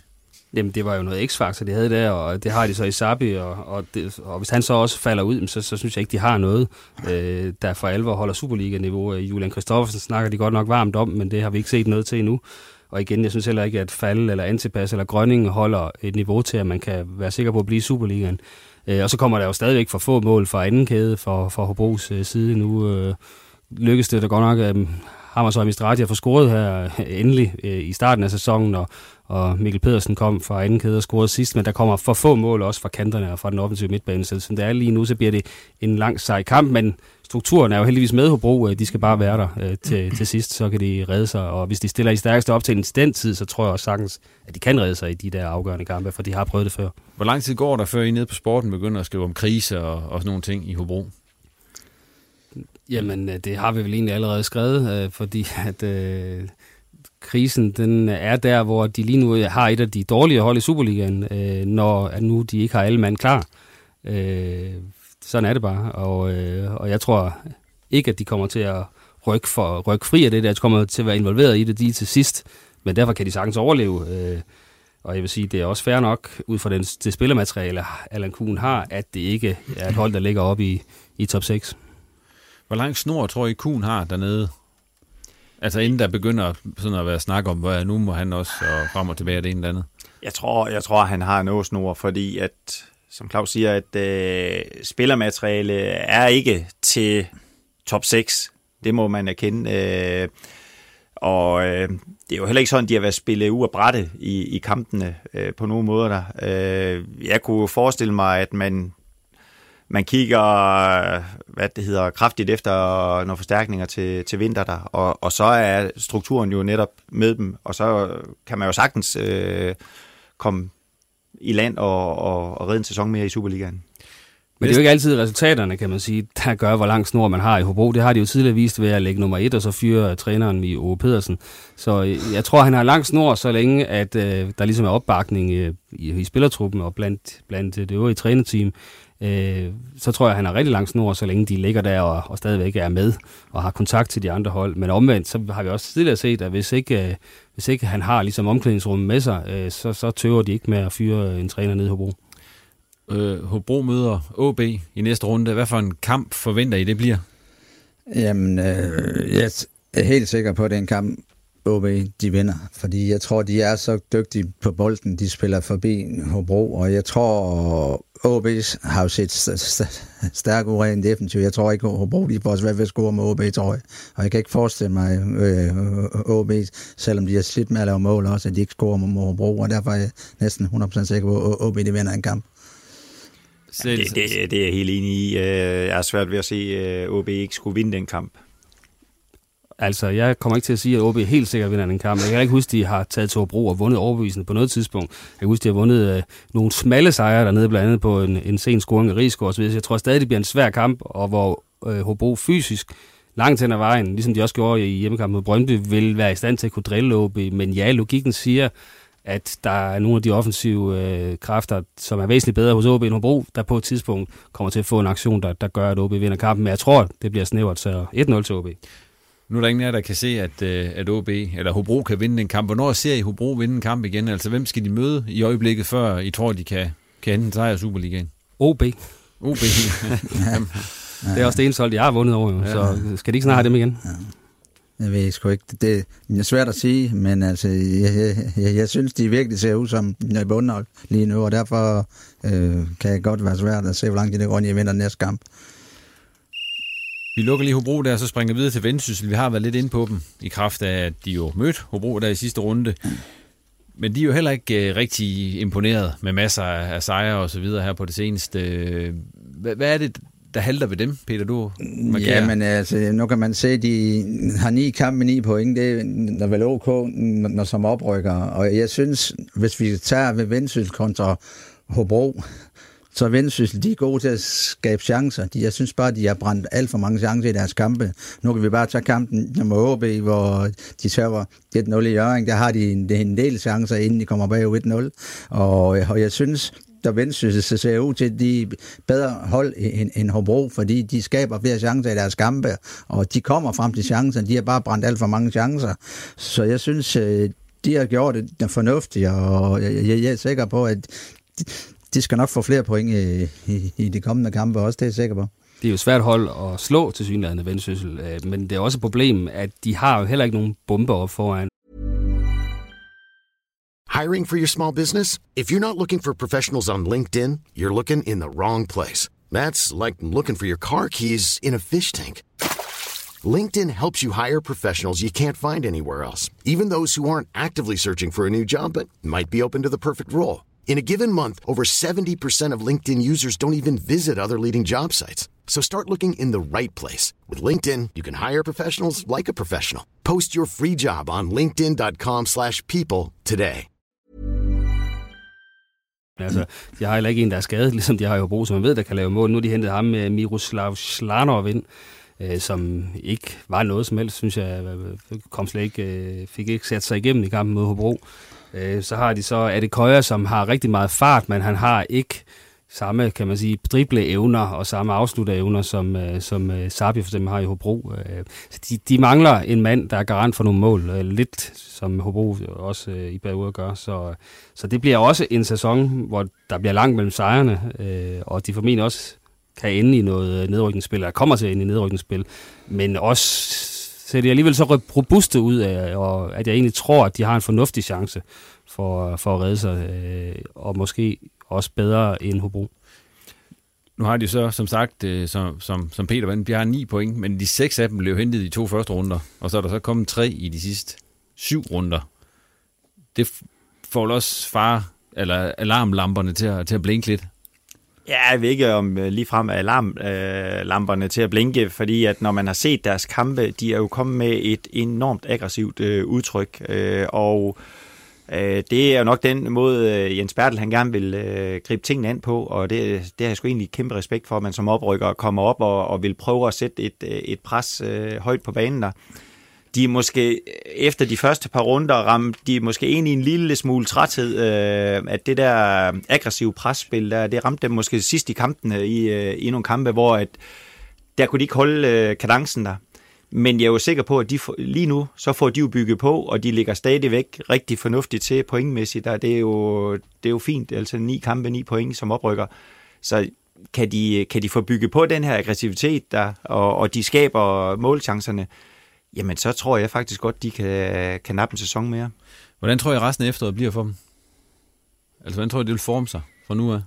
S5: Jamen, det var jo noget x-faktor, de havde der, og det har de så i Sabi, og, og, det, og hvis han så også falder ud, så, så synes jeg ikke, de har noget, øh, der for alvor holder Superliga-niveau. Julian Kristoffersen snakker de godt nok varmt om, men det har vi ikke set noget til endnu. Og igen, jeg synes heller ikke, at Fald eller Antipas eller Grønningen holder et niveau til, at man kan være sikker på at blive Superligaen. Øh, og så kommer der jo stadigvæk for få mål fra anden kæde for, for Hobros øh, side nu. Øh, lykkedes det da godt nok, at Hammers og Mistrati har scoret her endelig i starten af sæsonen, og, og Mikkel Pedersen kom fra anden kæde og scorede sidst, men der kommer for få mål også fra kanterne og fra den offensive midtbane, så som det er lige nu, så bliver det en lang sej kamp, men strukturen er jo heldigvis med Hobro, de skal bare være der øh, til, til sidst, så kan de redde sig, og hvis de stiller i stærkeste optælling til den tid, så tror jeg også sagtens, at de kan redde sig i de der afgørende kampe, for de har prøvet det før.
S1: Hvor lang tid går der, før I nede på sporten begynder at skrive om krise og, og sådan nogle ting i Hobro?
S5: Jamen, øh, det har vi vel egentlig allerede skrevet, øh, fordi at øh, krisen den er der, hvor de lige nu øh, har et af de dårlige hold i Superligaen, øh, når at nu de ikke har alle mand klar. Øh, sådan er det bare, og, øh, og jeg tror ikke, at de kommer til at rykke, for, rykke fri af det der, de kommer til at være involveret i det lige til sidst, men derfor kan de sagtens overleve. Øh, og jeg vil sige, det er også fair nok, ud fra den, det spillermateriale, Allan Kuhn har, at det ikke er et hold, der ligger op i, i top 6.
S1: Hvor lang snor tror I, Kuhn har dernede? Altså inden der begynder sådan at være snak om, hvad nu må han også og frem og tilbage det ene eller andet.
S3: Jeg tror, jeg tror, han har en snor, fordi at, som Claus siger, at øh, spillermateriale er ikke til top 6. Det må man erkende. Øh, og øh, det er jo heller ikke sådan, de har været spillet ud af brætte i, i kampene øh, på nogle måder. Der. Øh, jeg kunne forestille mig, at man man kigger hvad det hedder, kraftigt efter nogle forstærkninger til, til vinter der, og, og så er strukturen jo netop med dem, og så kan man jo sagtens øh, komme i land og, og, og redde en sæson mere i Superligaen.
S5: Men det er jo ikke altid resultaterne, kan man sige, der gør, hvor lang snor man har i Hobro. Det har de jo tidligere vist ved at lægge nummer et, og så fyre træneren i Ove Pedersen. Så øh, jeg tror, han har lang snor, så længe at øh, der ligesom er opbakning øh, i, i spillertruppen og blandt, blandt øh, det øvrige trænerteam øh, så tror jeg, at han har rigtig lang snor, så længe de ligger der og, og stadigvæk er med og har kontakt til de andre hold. Men omvendt, så har vi også tidligere set, at hvis ikke, øh, hvis ikke han har ligesom omklædningsrummet med sig, øh, så, så tøver de ikke med at fyre en træner ned i Hobro.
S1: Øh, Hobro møder OB i næste runde. Hvad for en kamp forventer I, det bliver?
S4: Jamen, øh, jeg er helt sikker på, at det er en kamp, OB de vinder, fordi jeg tror, de er så dygtige på bolden, de spiller forbi Hobro, og jeg tror, OB har jo set stærk uren defensivt. Jeg tror ikke, Hobro de får svært ved at score med OB, tror jeg. Og jeg kan ikke forestille mig øh, OB, selvom de har slidt med at lave mål også, at de ikke scorer mod Hobro, og derfor er jeg næsten 100% sikker på, at OB de vinder en kamp.
S3: Det, det, det er jeg helt enig i. Øh, jeg er svært ved at se, at OB ikke skulle vinde den kamp.
S5: Altså, jeg kommer ikke til at sige, at OB helt sikkert vinder den kamp. Jeg kan ikke huske, at de har taget til Hobro og vundet overbevisende på noget tidspunkt. Jeg kan huske, at de har vundet øh, nogle smalle sejre dernede, blandt andet på en, en sen scoring af Rigsgaard. Så jeg tror stadig, det bliver en svær kamp, og hvor øh, Hobro fysisk langt hen ad vejen, ligesom de også gjorde i hjemmekampen mod Brøndby, vil være i stand til at kunne drille OB. Men ja, logikken siger, at der er nogle af de offensive øh, kræfter, som er væsentligt bedre hos OB end Hobro, der på et tidspunkt kommer til at få en aktion, der, der gør, at OB vinder kampen. Men jeg tror, det bliver snævert, så 1-0 til OB.
S1: Nu er der ingen af der kan se, at, øh, at OB eller Hobro kan vinde en kamp. Hvornår ser I Hobro vinde en kamp igen? Altså, hvem skal de møde i øjeblikket, før I tror, de kan, kan enten sejre Superligaen?
S5: OB.
S1: OB. [laughs]
S5: det er også det eneste hold, jeg har vundet over, jo. så skal de ikke snart have dem igen? Ja.
S4: Jeg ved sgu ikke. Det, det er svært at sige, men altså, jeg, jeg, jeg, jeg synes, de virkelig ser ud som en bundhold lige nu, og derfor øh, kan det godt være svært at se, hvor langt de går, i vinder næste kamp.
S1: Vi lukker lige Hobro der, så springer vi videre til Vendsyssel. Vi har været lidt inde på dem i kraft af, at de jo mødte Hobro der i sidste runde. men de er jo heller ikke øh, rigtig imponeret med masser af, af sejre og så videre her på det seneste. Hvad, hvad er det, der halter ved dem, Peter? Du markerer.
S4: Ja, men altså, nu kan man se, at de har ni kampe med ni point. Det er vel ok, når som oprykker. Og jeg synes, hvis vi tager ved Vendsyssel kontra Hobro, så Vendsyssel, de er gode til at skabe chancer. De, jeg synes bare, de har brændt alt for mange chancer i deres kampe. Nu kan vi bare tage kampen mod OB, hvor de tørver 1-0 i Jørgen. Der har de en, en del chancer, inden de kommer bag 1-0. Og, og jeg synes, der Vendsyssel så ser ud til, at de er bedre hold end, end Hobro, fordi de skaber flere chancer i deres kampe, og de kommer frem til chancen. De har bare brændt alt for mange chancer. Så jeg synes, øh, de har gjort det fornuftigt, og jeg, jeg, jeg er sikker på, at de, skal nok få flere point i, i, i de kommende kampe også, det er jeg sikker på.
S5: Det er jo svært hold at slå til synligheden Vendsyssel, øh, men det er også et problem, at de har jo heller ikke nogen bomber op foran.
S6: Hiring for your small business? If you're not looking for professionals on LinkedIn, you're looking in the wrong place. That's like looking for your car keys in a fish tank. LinkedIn helps you hire professionals you can't find anywhere else, even those who aren't actively searching for a new job but might be open to the perfect role. In a given month, over 70% of LinkedIn users don't even visit other leading job sites. So start looking in the right place. With LinkedIn, you can hire professionals like a professional. Post your free job on linkedin.com slash people today.
S5: Altså, de har heller ikke en, der er skadet, [laughs] ligesom de har jo brug, som man ved, der kan lave mål. Nu har de hentet ham med Miroslav Slanov ind, øh, som ikke var noget som helst, synes jeg. Øh, kom slet ikke, øh, fik ikke sat sig igennem i kampen mod Hobro. Øh, så har de så Adekoya, som har rigtig meget fart, men han har ikke samme, kan man sige, drible-evner og samme afslutte-evner, som, øh, som øh, Sabi for eksempel har i Hobro. Øh, så de, de mangler en mand, der er garant for nogle mål, øh, lidt som Hobro også øh, i perioder gør. Så, så det bliver også en sæson, hvor der bliver langt mellem sejrene, øh, og de formentlig også kan ende i noget øh, nedrykningsspil, eller kommer til at ende i nedrykningsspil, men også ser de alligevel så robuste ud af, og at jeg egentlig tror, at de har en fornuftig chance for, for at redde sig, øh, og måske også bedre end Hobro.
S1: Nu har de så, som sagt, øh, som, som, som Peter vandt, de har ni point, men de seks af dem blev hentet i de to første runder, og så er der så kommet tre i de sidste syv runder. Det får også far, eller alarmlamperne til at, til at blinke lidt.
S3: Ja, jeg ved ikke om lige frem alarmlamperne øh, øh til at blinke, fordi at når man har set deres kampe, de er jo kommet med et enormt aggressivt øh, udtryk, øh, og øh, det er jo nok den måde, øh, Jens Bertel han gerne vil øh, gribe tingene an på, og det, det har jeg sgu egentlig kæmpe respekt for, at man som oprykker kommer op og, og vil prøve at sætte et, øh, et pres øh, højt på banen der de måske efter de første par runder ramte de måske ind i en lille smule træthed, øh, at det der aggressive presspil, der, det ramte dem måske sidst i kampene i, øh, i nogle kampe, hvor at, der kunne de ikke holde øh, kadencen der. Men jeg er jo sikker på, at de får, lige nu, så får de jo bygget på, og de ligger stadigvæk rigtig fornuftigt til pointmæssigt. Der, det, er jo, det er jo fint, altså ni kampe, ni point som oprykker. Så kan de, kan de få bygget på den her aggressivitet der, og, og de skaber målchancerne, jamen så tror jeg faktisk godt, de kan, kan nappe en sæson mere.
S1: Hvordan tror jeg resten af efteråret bliver for dem? Altså, hvordan tror jeg, det vil forme sig fra nu af?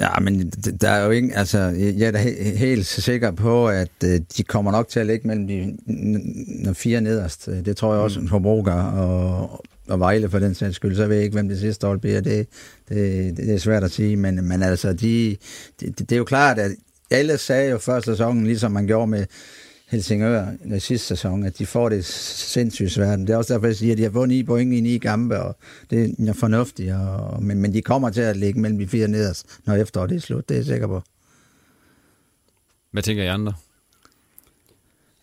S4: Ja, men der er jo ikke, altså, jeg er da helt sikker på, at øh, de kommer nok til at ligge mellem de fire nederst. Det tror jeg også, mm. Hobro gør, og, og Vejle for den sags skyld. Så ved jeg ikke, hvem det sidste hold bliver. Det, det, det er svært at sige, men, men altså, de, det, det er jo klart, at alle sagde jo før sæsonen, ligesom man gjorde med Helsingør i sidste sæson, at de får det sindssygt svært. Det er også derfor, jeg siger, at de har fået ni point i ni kampe, og det er fornuftigt. Og, men, men de kommer til at ligge mellem de fire nederst, når efteråret er slut. Det er jeg sikker på.
S1: Hvad tænker I andre?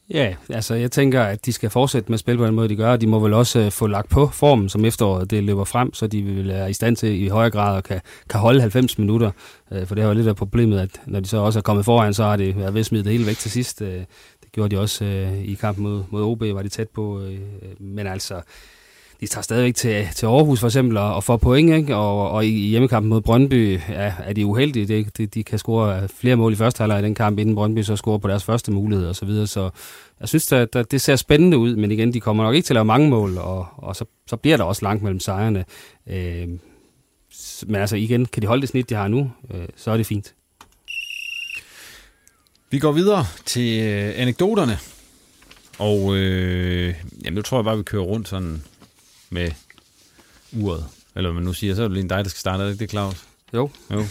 S5: Ja, altså jeg tænker, at de skal fortsætte med at spille på den måde, de gør. De må vel også uh, få lagt på formen, som efteråret det løber frem, så de vil være i stand til i højere grad at kan, kan holde 90 minutter. Uh, for det er jo lidt af problemet, at når de så også er kommet foran, så har det været ved at smide det hele væk til sidst. Gjorde de også øh, i kampen mod, mod OB, var de tæt på. Øh, men altså, de tager stadigvæk til, til Aarhus for eksempel og, og får point, ikke? Og, og i hjemmekampen mod Brøndby ja, er de uheldige. De, de, de kan score flere mål i første halvleg i den kamp, inden Brøndby så scorer på deres første mulighed og så videre. Så jeg synes, at, at det ser spændende ud, men igen, de kommer nok ikke til at lave mange mål, og, og så, så bliver der også langt mellem sejrene. Øh, men altså igen, kan de holde det snit, de har nu, øh, så er det fint.
S1: Vi går videre til øh, anekdoterne. Og øh, jamen, nu tror jeg bare, vi kører rundt sådan med uret. Eller man nu siger, så er det lige dig, der skal starte, er det ikke det, Claus?
S5: Jo.
S1: Jo.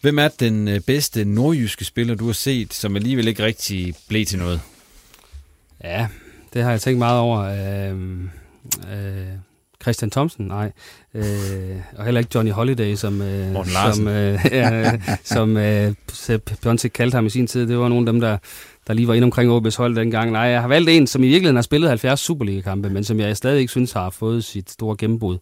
S1: Hvem er den øh, bedste nordjyske spiller, du har set, som alligevel ikke rigtig blev til noget?
S5: Ja, det har jeg tænkt meget over. Øh, øh, Christian Thomsen, nej. Øh, og heller ikke Johnny Holiday, som, øh, [laughs] som, øh, ja, som øh, Piontek kaldte ham i sin tid. Det var nogle af dem, der, der lige var inde omkring OB's hold dengang. Nej, jeg har valgt en, som i virkeligheden har spillet 70 Superliga-kampe, men som jeg stadig ikke synes har fået sit store gennembrud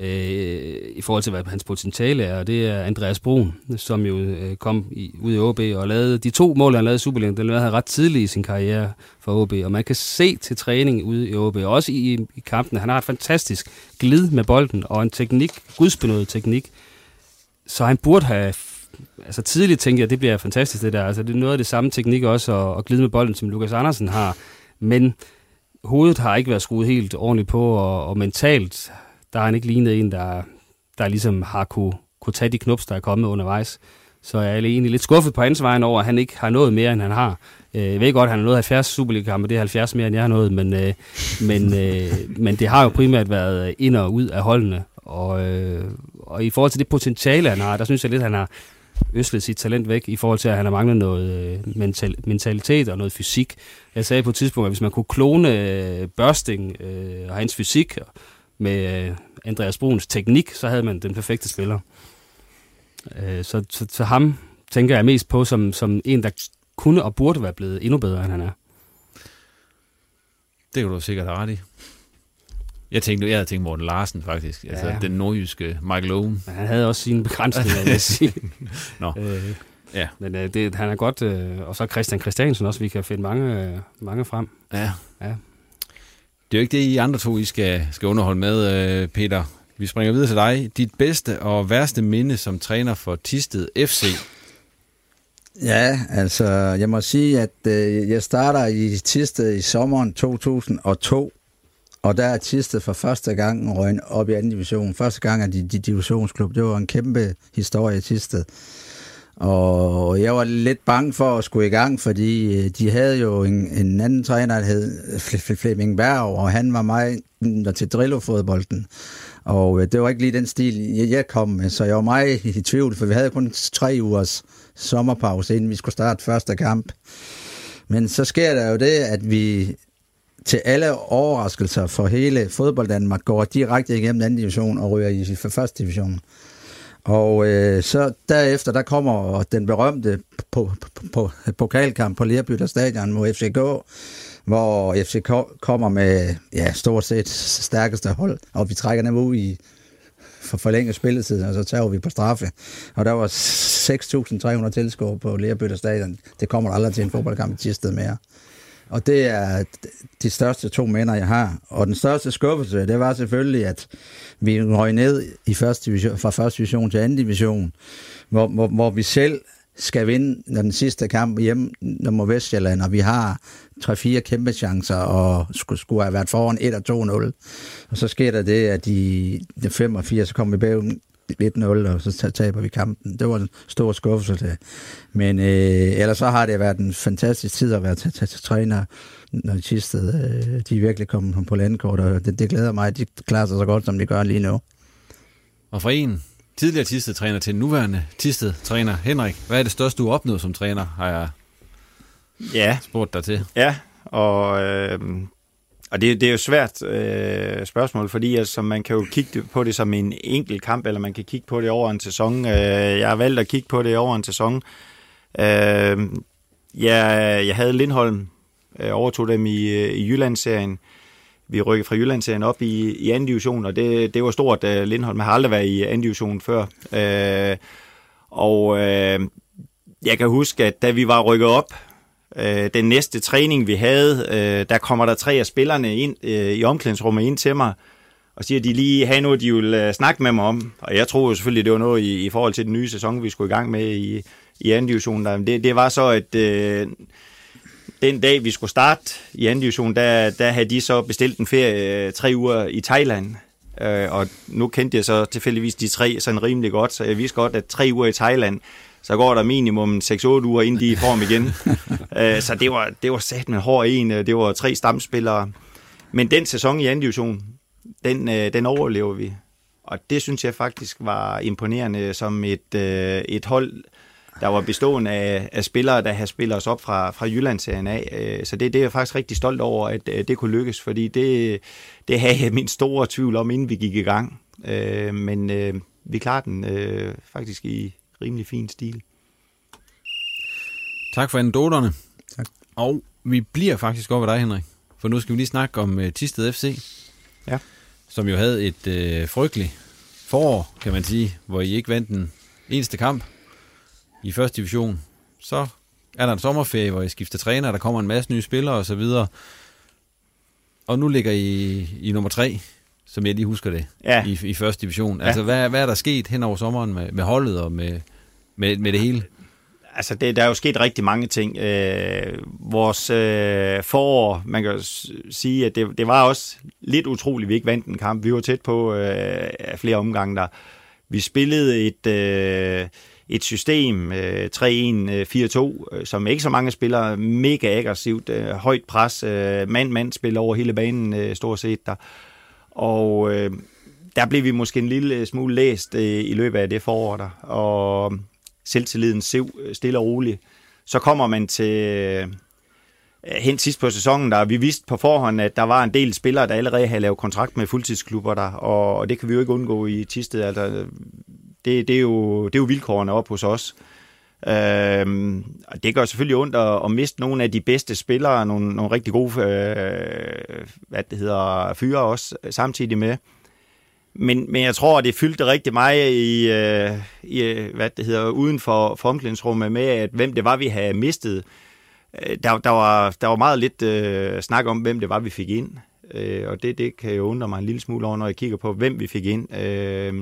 S5: øh, i forhold til, hvad hans potentiale er, og det er Andreas Brun, som jo øh, kom i, ud i OB og lavede de to mål, han lavede i Superligaen, det lavede han ret tidligt i sin karriere for OB, og man kan se til træning ude i OB, også i, i kampen, han har et fantastisk glid med bolden, og en teknik, gudsbenået teknik, så han burde have altså tidligt tænkte jeg, det bliver fantastisk det der. Altså det er noget af det samme teknik også at, at glide med bolden, som Lukas Andersen har. Men hovedet har ikke været skruet helt ordentligt på, og, og mentalt der har han ikke lignet en, der, der ligesom har kunne, kunne tage de knups, der er kommet undervejs. Så jeg er egentlig lidt skuffet på hans vejen over, at han ikke har nået mere, end han har. Øh, jeg ved godt, at han har nået 70 Superliga-kampe, det er 70 mere, end jeg har nået, men, øh, men, øh, men det har jo primært været ind og ud af holdene. Og, og i forhold til det potentiale, han har, der synes jeg lidt, at han har øslet sit talent væk, i forhold til, at han har manglet noget mental, mentalitet og noget fysik. Jeg sagde på et tidspunkt, at hvis man kunne klone Børsting og hans fysik, med øh, Andreas Bruns teknik, så havde man den perfekte spiller. Øh, så, så, så ham tænker jeg mest på som, som en, der kunne og burde være blevet endnu bedre, end han er.
S1: Det kan du sikkert have ret i. Jeg tænkte, jeg havde tænkt Morten Larsen, faktisk. Altså, ja. den nordjyske Michael Owen.
S5: Men han havde også sine begrænsninger, vil jeg [laughs] sige.
S1: Nå.
S5: Øh, ja. Men øh, det, han er godt... Øh, og så Christian Christiansen også, vi kan finde mange, øh, mange frem.
S1: Ja.
S5: ja.
S1: Det er jo ikke det, I andre to, I skal, skal underholde med, øh, Peter. Vi springer videre til dig. Dit bedste og værste minde som træner for Tisted FC?
S4: Ja, altså, jeg må sige, at øh, jeg starter i Tisted i sommeren 2002, og der er Tisted for første gang røgnet op i anden division. Første gang er de, de divisionsklub. Det var en kæmpe historie i Tisted. Og jeg var lidt bange for at skulle i gang, fordi øh, de havde jo en, en anden træner, der hed Flemming Berg, og han var meget til drillofodbolden. Og øh, det var ikke lige den stil, jeg kom med, så jeg var meget i tvivl, for vi havde kun tre ugers sommerpause, inden vi skulle starte første kamp. Men så sker der jo det, at vi til alle overraskelser for hele fodbold Danmark går direkte igennem anden division og ryger i første division. Og øh, så derefter, der kommer den berømte po- po- po- pokalkamp på Lerbytter Stadion mod FCK, hvor FCK kommer med ja, stort set stærkeste hold, og vi trækker dem ud i for forlænget spilletid, og så tager vi på straffe. Og der var 6.300 tilskuere på Lerbytter Stadion. Det kommer der aldrig til en fodboldkamp i Tisted mere. Og det er de største to minder, jeg har. Og den største skuffelse, det var selvfølgelig, at vi røg ned i første division, fra første division til anden division, hvor, hvor, hvor vi selv skal vinde den sidste kamp hjemme mod Vestjylland, og vi har 3-4 kæmpe chancer, og skulle, skulle have været foran 1 2-0. Og så sker der det, at i de 85, så kommer vi bag 1-0, og så taber vi kampen. Det var en stor skuffelse. Men øh, ellers så har det været en fantastisk tid at være til, til, til træner, når Tisted, øh, de er virkelig kommet på landkort, og det, det glæder mig, at de klarer sig så godt, som de gør lige nu.
S1: Og for en tidligere Tisted-træner til nuværende Tisted-træner, Henrik, hvad er det største, du har opnået som træner, har jeg
S3: ja.
S1: spurgt dig til?
S3: Ja, og øh, og det, det er jo svært øh, spørgsmål, fordi altså, man kan jo kigge på det som en enkelt kamp, eller man kan kigge på det over en sæson. Øh, jeg har valgt at kigge på det over en sæson. Øh, jeg, jeg havde Lindholm, øh, overtog dem i, øh, i Jyllandsserien. Vi rykkede fra Jyllandsserien op i, i anden division, og det, det var stort. Øh, Lindholm har aldrig været i anden division før. Øh, og øh, jeg kan huske, at da vi var rykket op, øh, den næste træning, vi havde, øh, der kommer der tre af spillerne ind øh, i omklædningsrummet ind til mig, og siger, at de lige har noget, de vil øh, snakke med mig om. Og jeg troede jo selvfølgelig, det var noget i, i forhold til den nye sæson, vi skulle i gang med i, i anden division. Der. Det, det var så, at øh, den dag, vi skulle starte i anden division, der, der havde de så bestilt en ferie øh, tre uger i Thailand. Øh, og nu kendte jeg så tilfældigvis de tre sådan rimelig godt, så jeg vidste godt, at tre uger i Thailand, så går der minimum 6-8 uger, inden de er i form igen. [laughs] Øh, så det var, det var sat med hård en. Det var tre stamspillere. Men den sæson i anden division, den, øh, den overlever vi. Og det synes jeg faktisk var imponerende som et, øh, et hold, der var bestående af, af spillere, der har spillet os op fra, fra Jyllandsserien af. Øh, så det, det er jeg faktisk rigtig stolt over, at øh, det kunne lykkes, fordi det, det havde jeg min store tvivl om, inden vi gik i gang. Øh, men øh, vi klarede den øh, faktisk i rimelig fin stil.
S1: Tak for anekdoterne.
S4: Tak.
S1: Og vi bliver faktisk over dig, Henrik. For nu skal vi lige snakke om uh, Tisted FC.
S3: Ja.
S1: Som jo havde et uh, frygteligt forår, kan man sige, hvor I ikke vandt den eneste kamp i første division. Så er der en sommerferie, hvor I skifter træner, der kommer en masse nye spillere osv. Og nu ligger I i nummer tre, som jeg lige husker det,
S3: ja.
S1: i, i første division.
S3: Ja.
S1: Altså, hvad, hvad er der sket hen over sommeren med, med holdet og med, med, med det hele?
S3: Altså, det, der er jo sket rigtig mange ting. Øh, vores øh, forår, man kan sige, at det, det var også lidt utroligt, at vi ikke vandt en kamp. Vi var tæt på øh, flere omgange der. Vi spillede et... Øh, et system, øh, 3-1-4-2, øh, som ikke så mange spillere, mega aggressivt, øh, højt pres, øh, mand-mand spiller over hele banen øh, stort set der. Og øh, der blev vi måske en lille øh, smule læst øh, i løbet af det forår der, og øh, selvtilliden sev øh, stille og roligt. Så kommer man til øh, hen sidst på sæsonen, der vi vidste på forhånd, at der var en del spillere, der allerede havde lavet kontrakt med fuldtidsklubber der, og, og det kan vi jo ikke undgå i Tisted. Altså, det, det, er jo, det er jo vilkårene op hos os. Øh, og det gør selvfølgelig ondt at, at miste nogle af de bedste spillere, nogle, nogle rigtig gode øh, hvad det hedder, fyre også øh, samtidig med. Men, men jeg tror, det fyldte rigtig meget i, øh, i øh, hvad det hedder, uden for, for omklædningsrummet med, at hvem det var, vi havde mistet. Øh, der, der, var, der var meget lidt øh, snak om, hvem det var, vi fik ind. Øh, og det, det kan jo undre mig en lille smule over, når jeg kigger på, hvem vi fik ind. Øh,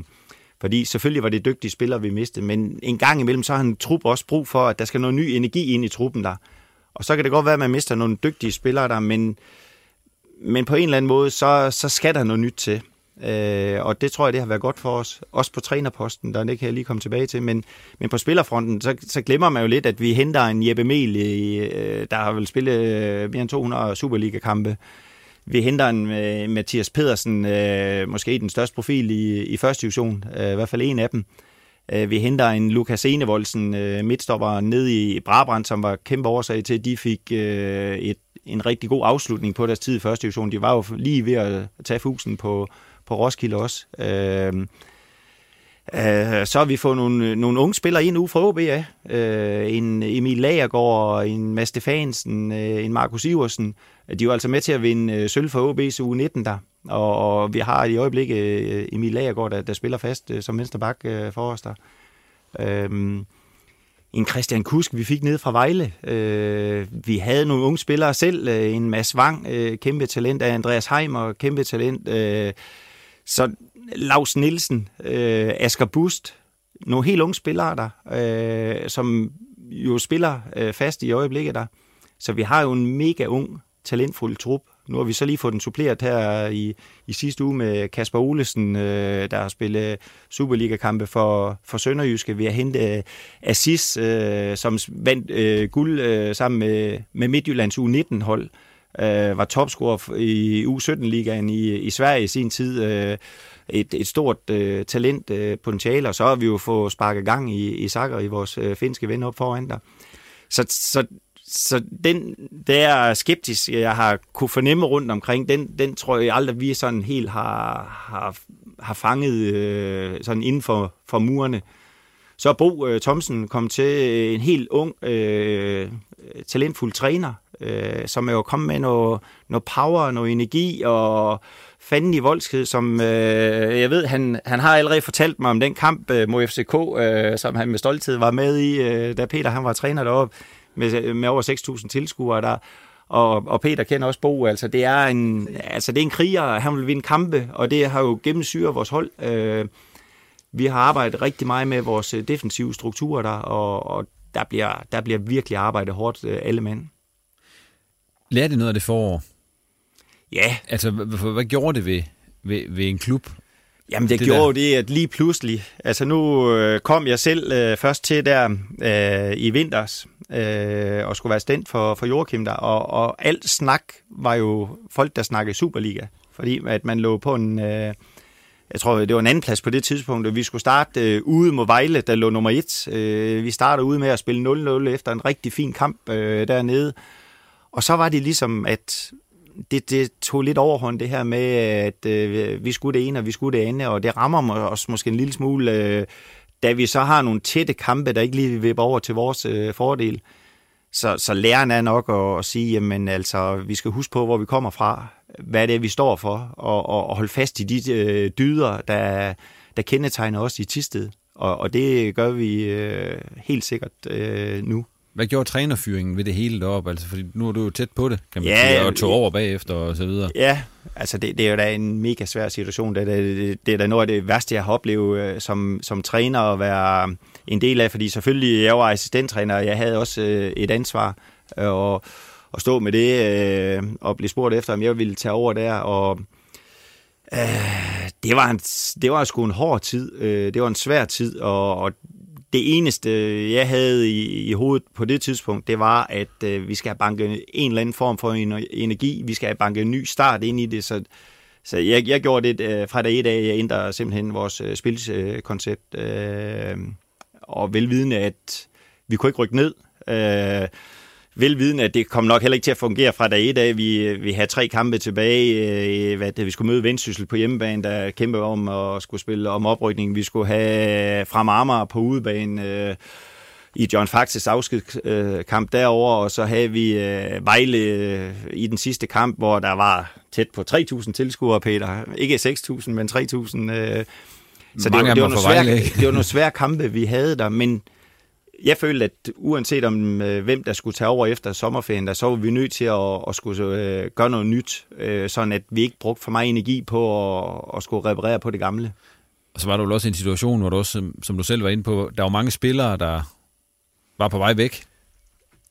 S3: fordi selvfølgelig var det dygtige spillere, vi mistede, men en gang imellem, så har en trup også brug for, at der skal noget ny energi ind i truppen der. Og så kan det godt være, at man mister nogle dygtige spillere der, men, men på en eller anden måde, så, så skal der noget nyt til. Øh, og det tror jeg, det har været godt for os. Også på trænerposten, der det kan jeg lige komme tilbage til. Men, men på spillerfronten, så, så glemmer man jo lidt, at vi henter en Jeppe Mel, øh, der har vel spillet øh, mere end 200 Superliga-kampe. Vi henter en uh, Mathias Pedersen, uh, måske den største profil i, i første division, uh, i hvert fald en af dem. Uh, vi henter en Lukas Enevoldsen, uh, midtstopper ned i Brabrand, som var kæmpe årsag til, at de fik uh, et, en rigtig god afslutning på deres tid i første division. De var jo lige ved at tage fusen på, på Roskilde også. Uh, Øh, så har vi fået nogle, nogle unge spillere ind ude fra OB ja. Øh, en Emil Lagergaard, en Mads Stefansen, øh, en Markus Iversen. De er altså med til at vinde øh, sølv for OB's uge 19 der. Og, og vi har i øjeblikket Emil Lagergaard, der, der spiller fast som vensterbak for os der. Uh, en Christian Kusk, vi fik ned fra Vejle. Uh, vi havde nogle unge spillere selv. En Mads Wang, kæmpe talent Andreas Heimer, kæmpe talent. Så Lars Nielsen, øh, Asger Bust, nogle helt unge spillere der, øh, som jo spiller øh, fast i øjeblikket der. Så vi har jo en mega ung, talentfuld trup. Nu har vi så lige fået den suppleret her i, i sidste uge med Kasper Olesen, øh, der har spillet Superliga-kampe for, for Sønderjyske. Vi har hentet øh, Assis, øh, som vandt øh, guld øh, sammen med, med Midtjyllands U19-hold. Øh, var topscorer i U17-ligaen i, i Sverige i sin tid. Øh, et, et stort øh, talent øh, potentiale, og så har vi jo fået sparket gang i, i Sakker i vores øh, finske ven op foran der. Så, så, så den der skeptisk, jeg har kunne fornemme rundt omkring, den, den tror jeg aldrig, vi sådan helt har, har, har fanget øh, sådan inden for, for murene. Så er Bo øh, Thomsen kom til en helt ung, øh, talentfuld træner, øh, som er jo kommet med noget, noget power, noget energi og fanden i voldsked, som øh, jeg ved, han, han har allerede fortalt mig om den kamp øh, mod FCK, øh, som han med stolthed var med i, øh, da Peter han var træner deroppe med, med over 6.000 tilskuere der. Og, og Peter kender også Bo, altså det er en, altså det er en kriger, han vil vinde kampe, og det har jo gennemsyret vores hold. Øh, vi har arbejdet rigtig meget med vores øh, defensive strukturer der, og, og der, bliver, der bliver virkelig arbejdet hårdt øh, alle mænd.
S1: Lærte noget af det forår?
S3: Ja.
S1: Altså, hvad, hvad gjorde det ved, ved, ved en klub?
S3: Jamen det, det gjorde der. det, at lige pludselig, altså nu øh, kom jeg selv øh, først til der øh, i vinters, øh, og skulle være stendt for, for Joachim der, og, og alt snak var jo folk, der snakkede Superliga. fordi at man lå på en... Øh, jeg tror, det var en anden plads på det tidspunkt, og vi skulle starte øh, ude mod Vejle, der lå nummer et. Øh, vi startede ude med at spille 0-0 efter en rigtig fin kamp øh, dernede. Og så var det ligesom, at det, det tog lidt overhånd, det her med, at øh, vi skulle det ene, og vi skulle det andet, og det rammer os måske en lille smule, øh, da vi så har nogle tætte kampe, der ikke lige vipper over til vores øh, fordel. Så, så læren er nok at, at sige, jamen altså, vi skal huske på, hvor vi kommer fra, hvad det er, vi står for, og, og, og holde fast i de øh, dyder, der, der kendetegner os i Tisted. Og, og det gør vi øh, helt sikkert øh, nu.
S1: Hvad gjorde trænerfyringen ved det hele deroppe? Altså, fordi nu er du jo tæt på det, kan man
S3: Ja,
S1: sige, og tog over bagefter og så videre.
S3: Ja, altså det, det er jo da en mega svær situation. Det, er det, det er da noget af det værste, jeg har oplevet øh, som, som træner at være en del af, fordi selvfølgelig, jeg var assistenttræner, og jeg havde også øh, et ansvar øh, og, og stå med det øh, og blive spurgt efter, om jeg ville tage over der, og øh, det, var en, det var sgu en hård tid. Øh, det var en svær tid, og, og det eneste, jeg havde i, i hovedet på det tidspunkt, det var, at øh, vi skal have banket en eller anden form for en- energi. Vi skal have banket en ny start ind i det. Så, så jeg, jeg gjorde det øh, fra dag et af. Jeg ændrede simpelthen vores øh, spilkoncept. Øh, og velvidende, at vi kunne ikke rykke ned. Øh, velvidende, at det kom nok heller ikke til at fungere fra dag et af. Vi, vi havde tre kampe tilbage. Øh, hvad det, vi skulle møde Vendsyssel på hjemmebane, der kæmpe om at skulle spille om oprykning. Vi skulle have fra Amager på udebane øh, i John Faxes afskedskamp derover og så havde vi øh, Vejle øh, i den sidste kamp, hvor der var tæt på 3.000 tilskuere, Peter. Ikke 6.000, men 3.000. Øh, så det,
S1: Mange
S3: var,
S1: af
S3: det, var
S1: var
S3: nogle svære, det var nogle svære kampe, vi havde der, men jeg følte, at uanset om øh, hvem der skulle tage over efter sommerferien, der så var vi nødt til at, at skulle øh, gøre noget nyt, øh, sådan at vi ikke brugte for meget energi på at, at skulle reparere på det gamle.
S1: Og så var der jo også en situation, hvor du også, som, du selv var inde på, der var mange spillere, der var på vej væk.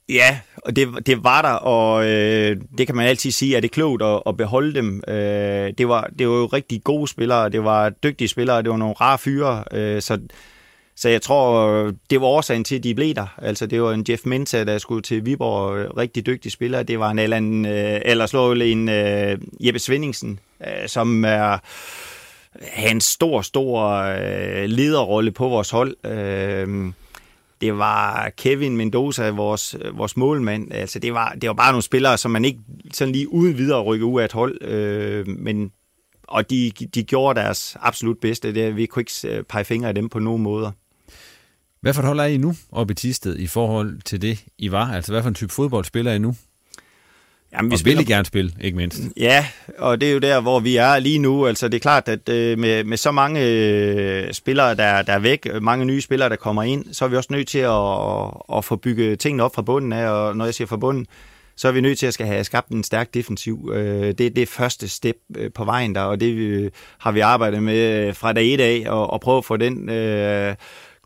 S3: Ja, og det, det var der, og øh, det kan man altid sige, at det er klogt at, at beholde dem. Øh, det, var, det var jo rigtig gode spillere, det var dygtige spillere, det var nogle rare fyre, øh, så, så jeg tror, det var årsagen til, at de blev der. Altså, det var en Jeff Mensa, der skulle til Viborg, øh, rigtig dygtig spiller. Det var en Allan, øh, eller slå en øh, Jeppe Svendingsen, som er have en stor, stor øh, lederrolle på vores hold. Øh, det var Kevin Mendoza, vores, vores målmand. Altså, det var, det var bare nogle spillere, som man ikke sådan lige uden videre rykke ud af et hold. Øh, men, og de, de gjorde deres absolut bedste. Det, vi kunne ikke pege fingre af dem på nogen måder.
S1: Hvad for et hold er I nu oppe i Tisted i forhold til det, I var? Altså, hvad for en type fodbold spiller I nu?
S3: Jamen,
S1: vi og vil I gerne spille, ikke mindst?
S3: Ja, og det er jo der, hvor vi er lige nu. Altså, det er klart, at øh, med, med så mange øh, spillere, der, der er væk, mange nye spillere, der kommer ind, så er vi også nødt til at, at få bygget tingene op fra bunden af. Og når jeg siger fra bunden, så er vi nødt til at skal have skabt en stærk defensiv. Øh, det er det første step øh, på vejen der, og det øh, har vi arbejdet med fra dag et af, og, og prøve at få den... Øh,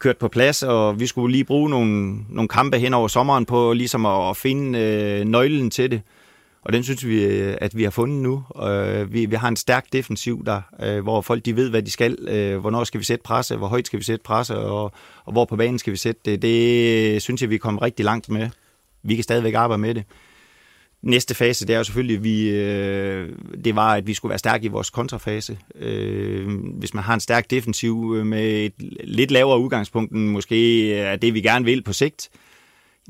S3: kørt på plads, og vi skulle lige bruge nogle, nogle kampe hen over sommeren på ligesom at, at finde øh, nøglen til det. Og den synes vi, øh, at vi har fundet nu. Øh, vi, vi har en stærk defensiv der, øh, hvor folk de ved, hvad de skal. Øh, hvornår skal vi sætte presse, hvor højt skal vi sætte presse, og, og hvor på banen skal vi sætte det. Det øh, synes jeg, vi er kommet rigtig langt med. Vi kan stadigvæk arbejde med det. Næste fase, det er jo selvfølgelig, at vi, øh, det var, at vi skulle være stærke i vores kontrafase. Øh, hvis man har en stærk defensiv med et lidt lavere udgangspunkt, end måske er det, vi gerne vil på sigt,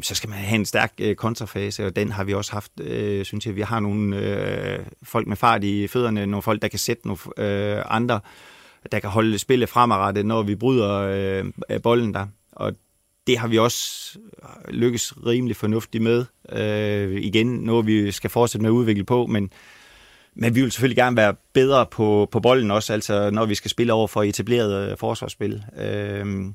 S3: så skal man have en stærk øh, kontrafase, og den har vi også haft, øh, synes jeg. Vi har nogle øh, folk med fart i fødderne, nogle folk, der kan sætte nogle øh, andre, der kan holde spillet fremadrettet, når vi bryder øh, bolden der. Og det har vi også lykkes rimelig fornuftigt med. Øh, igen, noget vi skal fortsætte med at udvikle på, men, men vi vil selvfølgelig gerne være bedre på, på bolden også, altså når vi skal spille over for etableret øh, forsvarsspil. Øh,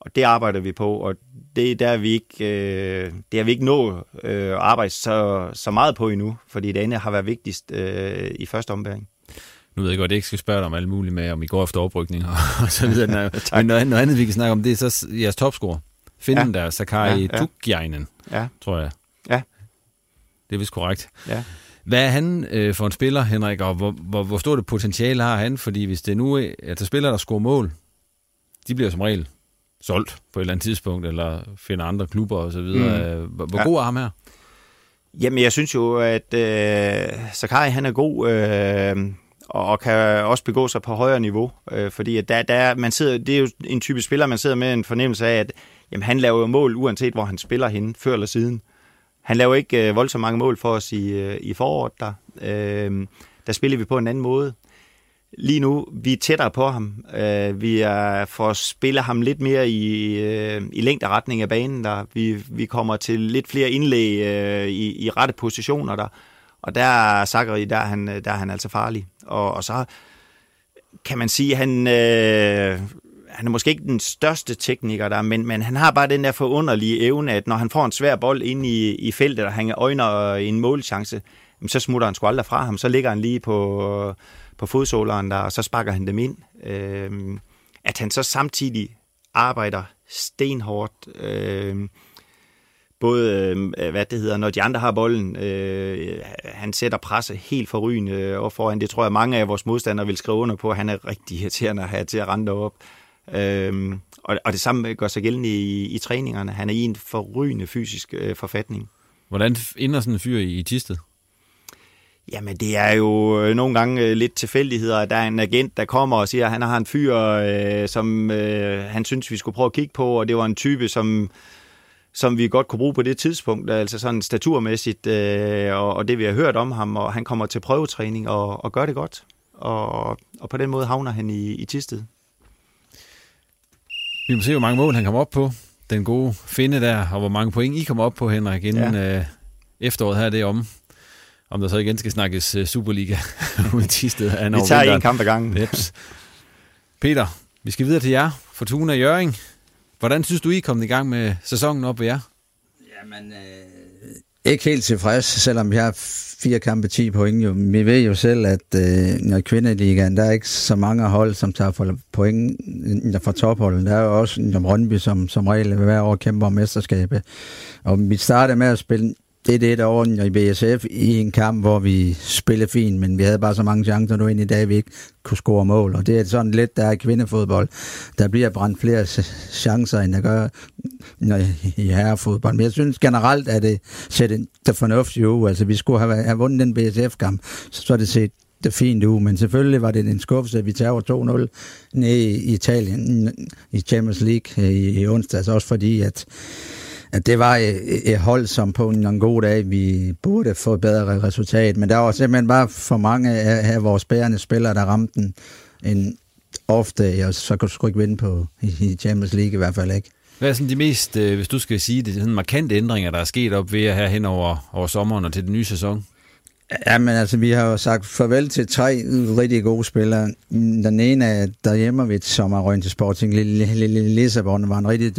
S3: og det arbejder vi på, og det er der vi ikke, øh, det har vi ikke nået øh, at arbejde så, så meget på endnu, fordi det andet har været vigtigst øh, i første ombæring.
S1: Nu ved jeg godt, at jeg ikke skal spørge dig om alt muligt med, om I går efter oprykning og, og så videre. [laughs] Men noget, noget andet, vi kan snakke om, det er så jeres topscorer. Finden ja. der, Sakai ja, ja. Tukjainen,
S3: ja.
S1: tror jeg.
S3: Ja.
S1: Det er vist korrekt.
S3: Ja.
S1: Hvad er han øh, for en spiller, Henrik, og hvor, hvor, hvor stort et potentiale har han? Fordi hvis det nu er altså spillere, der scorer mål, de bliver som regel solgt på et eller andet tidspunkt, eller finder andre klubber og så videre. Mm. Hvor, hvor ja. god er ham her?
S3: Jamen, jeg synes jo, at øh, Sakai, han er god. Øh, og, og kan også begå sig på højere niveau, øh, fordi at der, der, man sidder, det er jo en type spiller, man sidder med en fornemmelse af, at jamen, han laver jo mål, uanset hvor han spiller hen, før eller siden. Han laver ikke øh, voldsomt mange mål for os i, øh, i foråret der. Øh, der spiller vi på en anden måde. Lige nu, vi er tættere på ham. Øh, vi er for at spille ham lidt mere i, øh, i længderetning af banen. Der. Vi, vi kommer til lidt flere indlæg øh, i, i rette positioner der. Og der er Zachary, der er han, øh, der er han altså farlig. Og, og så kan man sige, at han, øh, han er måske ikke den største tekniker der, men, men han har bare den der forunderlige evne, at når han får en svær bold ind i, i feltet, og han øjner en målchance, så smutter han sgu aldrig fra ham. Så ligger han lige på, på fodsåleren der, og så sparker han dem ind. Øh, at han så samtidig arbejder stenhårdt, øh, både, øh, hvad det hedder, når de andre har bolden, øh, han sætter presse helt forrygende op og foran. Det tror jeg, mange af vores modstandere vil skrive under på, at han er rigtig irriterende at have til at rende op. Øh, og, og det samme gør sig gældende i, i træningerne. Han er i en forrygende fysisk øh, forfatning.
S1: Hvordan ender sådan en fyr i, i Tisted?
S3: Jamen, det er jo øh, nogle gange øh, lidt tilfældigheder. Der er en agent, der kommer og siger, at han har en fyr, øh, som øh, han synes, vi skulle prøve at kigge på, og det var en type, som, som vi godt kunne bruge på det tidspunkt, altså sådan staturmæssigt, øh, og, og det vi har hørt om ham, og han kommer til prøvetræning og, og gør det godt. Og, og på den måde havner han i, i Tisted.
S1: Vi må se, hvor mange mål han kommer op på. Den gode finde der, og hvor mange point I kommer op på, Henrik, inden ja. øh, efteråret her det om om der så igen skal snakkes uh, Superliga ud i Tisted.
S3: Vi tager en kamp ad gangen.
S1: Jeps. Peter, vi skal videre til jer. Fortuna Jøring. Hvordan synes du, I er kommet i gang med sæsonen op ved jer?
S4: Jamen, øh, ikke helt tilfreds, selvom jeg har fire kampe 10 point. Jo. Vi ved jo selv, at øh, når kvindeligaen, der er ikke så mange hold, som tager for point øh, fra topholden. Der er jo også en Rønby, som, som regel hver år kæmper om mesterskabet. Og vi startede med at spille det er det, der i BSF i en kamp, hvor vi spillede fint, men vi havde bare så mange chancer nu ind i dag, vi ikke kunne score mål. Og det er sådan lidt, der er kvindefodbold. Der bliver brændt flere chancer, end der gør i herrefodbold. Men jeg synes generelt, at det ser det fornuftigt ud. Altså, vi skulle have, have vundet den BSF-kamp, så er det set det fint ud, men selvfølgelig var det en skuffelse, at vi tager 2-0 ned i Italien i Champions League øh, i, i onsdags, også fordi, at at det var et, et hold, som på en god dag, vi burde få et bedre resultat, men der var simpelthen bare for mange af, af vores bærende spillere, der ramte den en ofte, og så kunne du ikke vinde på i, Champions League i hvert fald ikke.
S1: Hvad er sådan de mest, øh, hvis du skal sige det, sådan markante ændringer, der er sket op ved her hen over, over sommeren og til den nye sæson?
S4: Ja, men altså, vi har jo sagt farvel til tre rigtig gode spillere. Den ene er Derhjemmervits, som er røgnet til Sporting Lissabon, var en rigtig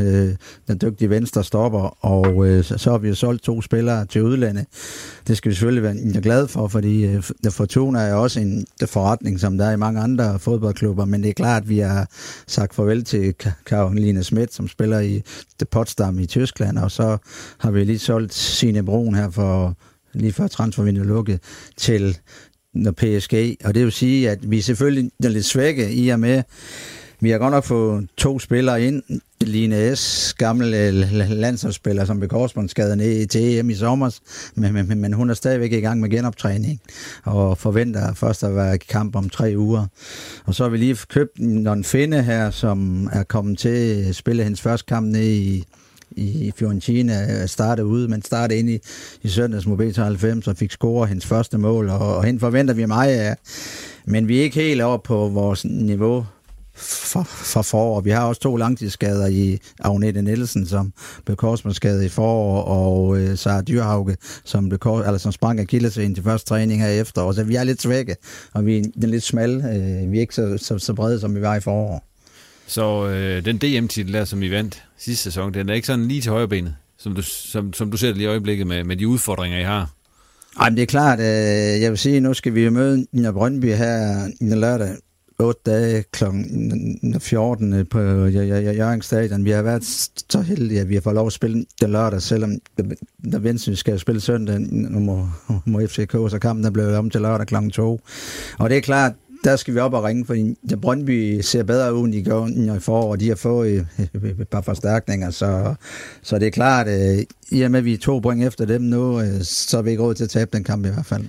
S4: øh, den dygtige venstre stopper, og øh, så har vi jo solgt to spillere til udlandet. Det skal vi selvfølgelig være glade for, fordi øh, Fortuna er også en forretning, som der er i mange andre fodboldklubber, men det er klart, at vi har sagt farvel til Karoline Schmidt, som spiller i Potsdam i Tyskland, og så har vi lige solgt Sine Brun her for lige før transfervinduet lukket, til når PSG. Og det vil sige, at vi selvfølgelig er lidt svække i og med, vi har godt nok fået to spillere ind. Line S., gamle øh, landsholdsspiller, som blev korsbåndsskadet ned i EM i sommer, men, men, men hun er stadigvæk i gang med genoptræning og forventer først at være i kamp om tre uger. Og så har vi lige købt en finde her, som er kommet til at spille hendes første kamp ned i i Fiorentina øh, startede ude, men startede ind i, i søndags mod B93 og fik scoret hendes første mål, og, og hende forventer vi meget af. Men vi er ikke helt oppe på vores niveau for, for forår. Vi har også to langtidsskader i Agnete Nielsen, som blev korsbåndsskadet i forår, og øh, Sara Dyrhauge, som, blev kors, eller som sprang ind til første træning her efter. Så vi er lidt svække, og vi er lidt smalle. Øh, vi er ikke så, så, så brede, som vi var i forår.
S1: Så øh, den DM-titel der, som vi vandt sidste sæson, den er ikke sådan lige til højrebenet, som du, som, som du ser det lige i øjeblikket med, med de udfordringer, I har?
S4: Ej, men det er klart, øh, jeg vil sige, nu skal vi møde Nina Brøndby her i lørdag 8 dage kl. 14 øh, på Jørgens Stadion. Vi har været så heldige, at vi har fået lov at spille den lørdag, selvom der Vendsyssel skal spille søndag, nu må, må FCK, så kampen er blevet om til lørdag kl. 2. Og det er klart, der skal vi op og ringe, fordi Brøndby ser bedre ud, end de gør i forår, de har fået [laughs] et par forstærkninger, så, så det er klart, at i og med, at vi er to point efter dem nu, øh, så er vi ikke råd til at tabe den kamp i hvert fald.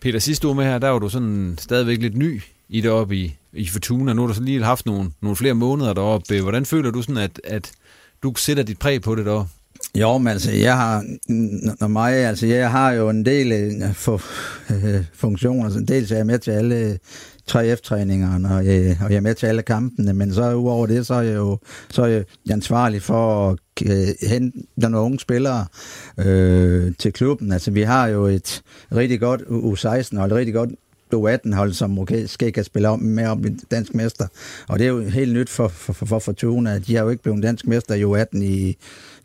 S1: Peter, sidste uge med her, der var du sådan stadigvæk lidt ny i det op i, i Fortuna. Nu har du så lige haft nogle, nogle flere måneder deroppe. Hvordan føler du sådan, at, at du sætter dit præg på det deroppe?
S4: Jo, men altså, jeg har, når mig, altså, jeg har jo en del øh, for, [laughs] øh, funktioner. Så dels er jeg med til alle 3F-træningerne, og, øh, og jeg er med til alle kampene, men så udover det, så er jeg jo så er jeg ansvarlig for at øh, hente nogle unge spillere øh, til klubben. Altså, vi har jo et rigtig godt U16 og et rigtig godt U18-hold, som måske kan spille om med om dansk mester. Og det er jo helt nyt for, for, for, for Fortuna. De har jo ikke blevet dansk mester i U18 i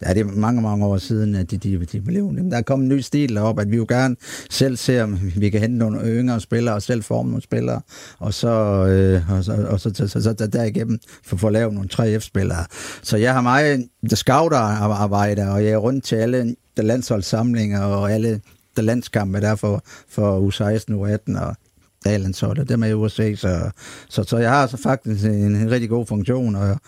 S4: ja, det er mange, mange år siden, at de, de, de blev Der er kommet en ny stil op, at vi jo gerne selv ser, om vi kan hente nogle yngre spillere og selv forme nogle spillere, og så, øh, og så, og så, så, så, så der, derigennem for, for at lave nogle 3F-spillere. Så jeg har meget scouter-arbejde, og jeg er rundt til alle landsholdssamlinger og alle der landskampe der for, for U16, U18 og A-landsholdet, dem er i USA, så, så, så jeg har så faktisk en, en rigtig god funktion, og,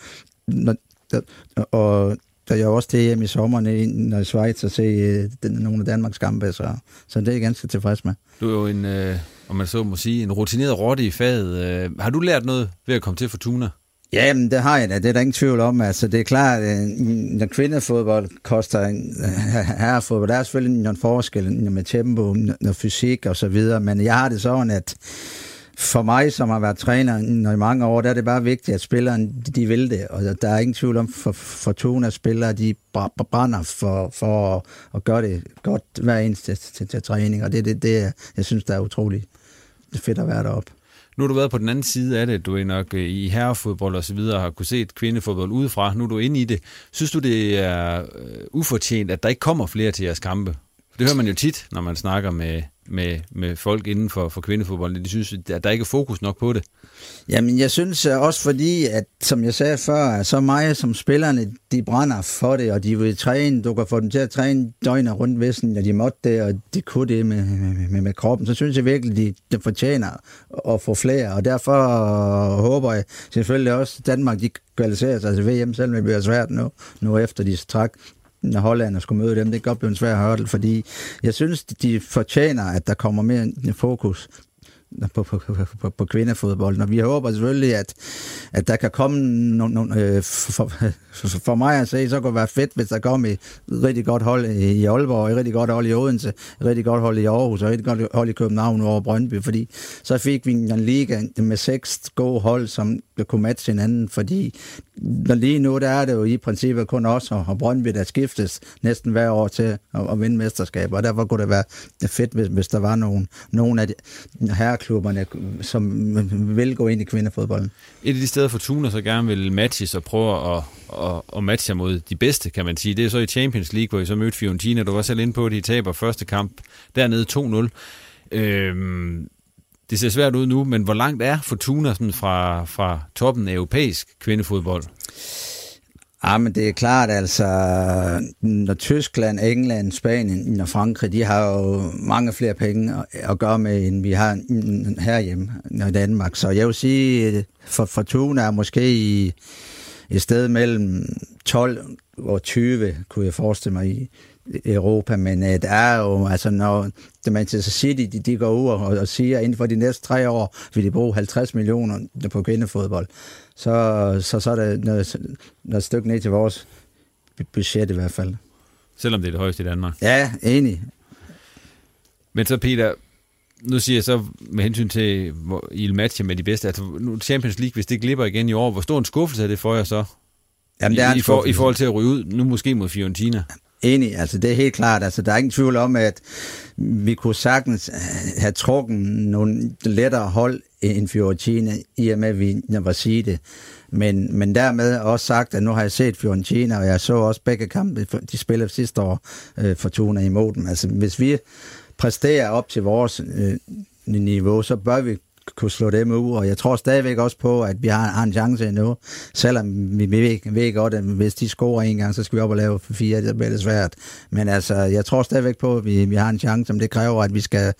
S4: og der er jo også til hjemme i sommeren, når i Schweiz, og se øh, den, nogle af Danmarks kampe, så, så det er jeg ganske tilfreds med.
S1: Du er jo en, øh, om man så må sige, en rutineret rotte i faget. Øh, har du lært noget ved at komme til Fortuna?
S4: Ja, men det har jeg da. Det er der ingen tvivl om. Altså, det er klart, at øh, når kvindefodbold koster en [laughs] herrefodbold, der er selvfølgelig en forskel med tempo, og fysik og så videre, men jeg har det sådan, at for mig, som har været træner i mange år, der er det bare vigtigt, at spillerne de vil det. Og der er ingen tvivl om, for Fortuna spillere, de brænder for, for at gøre det godt hver eneste til, til, til træning. Og det er det, det, jeg synes, der er utroligt fedt at være deroppe.
S1: Nu har du været på den anden side af det. Du er nok øh, i herrefodbold og så videre, har kunne se kvindefodbold udefra. Nu er du inde i det. Synes du, det er øh, ufortjent, at der ikke kommer flere til jeres kampe? Det hører man jo tit, når man snakker med, med, med folk inden for, for kvindefodbold. De synes, at der ikke er fokus nok på det.
S4: Jamen, jeg synes øh, også fordi, at som jeg sagde før, så meget som spillerne, de brænder for det, og de vil træne. Du kan få dem til at træne døgnet rundt, hvis når de måtte det, og de kunne det med, med, med kroppen. Så synes jeg virkelig, de, de fortjener at få flere, og derfor øh, håber jeg selvfølgelig også, at Danmark de kvalificerer sig til VM, selvom det bliver svært nu, nu efter de trak når Holland skulle møde dem. Det kan godt blive en svær hurdle, fordi jeg synes, de fortjener, at der kommer mere fokus på, på, på, på kvindefodbold. Og vi håber selvfølgelig, at, at der kan komme nogle... nogle øh, for, [laughs] for mig at se, så kunne det være fedt, hvis der kom et rigtig godt hold i Aalborg, et rigtig godt hold i Odense, et rigtig godt hold i Aarhus, og et rigtig godt hold i København over Brøndby, fordi så fik vi en liga med seks gode hold, som kunne matche hinanden, fordi når lige nu, der er det jo i princippet kun os og Brøndby, der skiftes næsten hver år til at, at vinde mesterskaber, og derfor kunne det være fedt, hvis, hvis der var nogen, nogen af de herreklubberne, som vil gå ind i kvindefodbolden.
S1: Et af de steder, Fortuna så gerne vil matches og prøve at, at, at matche mod de bedste, kan man sige, det er så i Champions League, hvor I så mødte Fiorentina. Du var selv inde på, at de taber første kamp dernede 2-0. Øhm, det ser svært ud nu, men hvor langt er Fortuna sådan fra, fra toppen af europæisk kvindefodbold?
S4: Ja, men det er klart, altså, når Tyskland, England, Spanien og Frankrig, de har jo mange flere penge at, gøre med, end vi har herhjemme i Danmark. Så jeg vil sige, for Fortuna er måske i et sted mellem 12 og 20, kunne jeg forestille mig, i, Europa, men uh, det er jo, altså når Manchester City, de, de går ud og, og siger, at inden for de næste tre år vil de bruge 50 millioner på kvindefodbold, så, så, så er det noget, noget stykke ned til vores budget i hvert fald.
S1: Selvom det er det højeste i Danmark?
S4: Ja, enig.
S1: Men så Peter, nu siger jeg så med hensyn til i et match med de bedste, altså nu Champions League, hvis det glipper igen i år, hvor stor en skuffelse er det for jer så? Jamen, det er I, i, for, I forhold til at ryge ud, nu måske mod Fiorentina?
S4: Enig, altså det er helt klart. Altså der er ingen tvivl om, at vi kunne sagtens øh, have trukket nogle lettere hold end Fiorentina, i og med, at vi var sige det. Men, men dermed også sagt, at nu har jeg set Fiorentina, og jeg så også begge kampe, de spillede sidste år øh, for Tuna imod dem. Altså hvis vi præsterer op til vores øh, niveau, så bør vi kunne slå dem ud, og jeg tror stadigvæk også på, at vi har, har en chance endnu, selvom vi ved, ved godt, at hvis de scorer en gang, så skal vi op og lave fire, det bliver det svært. Men altså, jeg tror stadigvæk på, at vi, vi har en chance, men det kræver, at vi skal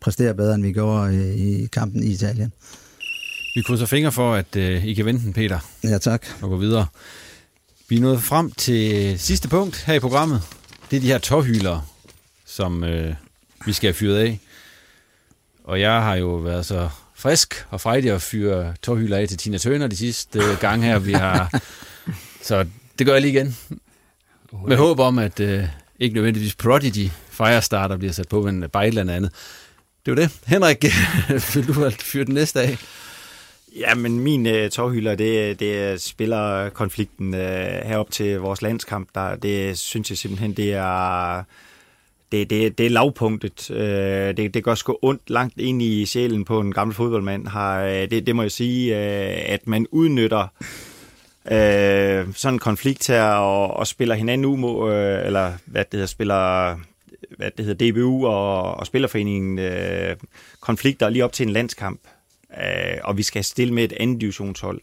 S4: præstere bedre, end vi gjorde i, i kampen i Italien.
S1: Vi krydser fingre for, at uh, I kan vente den, Peter.
S4: Ja, tak.
S1: Og gå videre. Vi er nået frem til sidste punkt her i programmet. Det er de her tårhylere, som uh, vi skal have fyret af. Og jeg har jo været så frisk og frejdig at fyre tårhylder af til Tina Turner de sidste gange her, vi har... [laughs] Så det gør jeg lige igen. Med håb om, at øh, ikke nødvendigvis Prodigy Firestarter bliver sat på, men bare et eller andet. Det var det. Henrik, [laughs] vil du fyre den næste af?
S3: Ja, men min øh, tårhylder, det, det spiller konflikten øh, herop til vores landskamp. Der, det synes jeg simpelthen, det er det, det, det er lavpunktet. Øh, det, det gør sgu ondt langt ind i sjælen på en gammel fodboldmand. Har, øh, det, det må jeg sige, øh, at man udnytter øh, sådan en konflikt her og, og spiller hinanden umo, øh, eller hvad det hedder, spiller hvad det hedder, DBU og, og Spillerforeningen øh, konflikter lige op til en landskamp. Øh, og vi skal stille med et andet divisionshold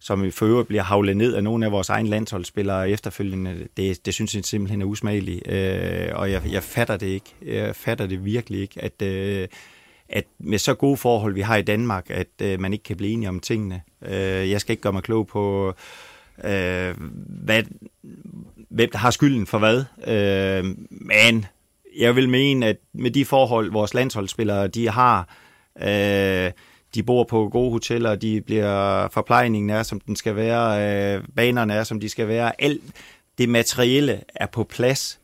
S3: som i for øvrigt bliver havlet ned af nogle af vores egne landsholdsspillere efterfølgende, det, det synes jeg simpelthen er usmageligt. Øh, og jeg, jeg fatter det ikke. Jeg fatter det virkelig ikke, at, øh, at med så gode forhold, vi har i Danmark, at øh, man ikke kan blive enige om tingene. Øh, jeg skal ikke gøre mig klog på, øh, hvad, hvem der har skylden for hvad. Øh, men jeg vil mene, at med de forhold, vores landsholdsspillere de har, øh, de bor på gode hoteller, de bliver, forplejningen er, som den skal være, øh, banerne er, som de skal være, alt det materielle er på plads,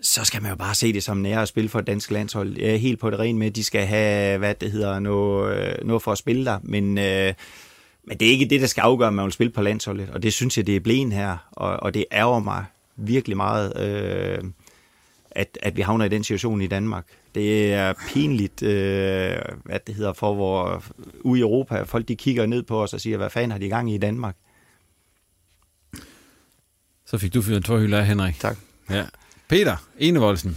S3: så skal man jo bare se det som nære at spille for et dansk landshold. Jeg er helt på det rene med, at de skal have, hvad det hedder, noget, øh, noget for at spille der, men, øh, men det er ikke det, der skal afgøre, om man vil spille på landsholdet, og det synes jeg, det er blæen her, og, og det ærger mig virkelig meget, øh, at, at vi havner i den situation i Danmark. Det er pinligt, øh, hvad det hedder, for hvor ude i Europa, folk de kigger ned på os og siger, hvad fanden har de i gang i Danmark?
S1: Så fik du fyret en tårhylde af, Henrik.
S3: Tak.
S1: Ja. Peter Enevoldsen.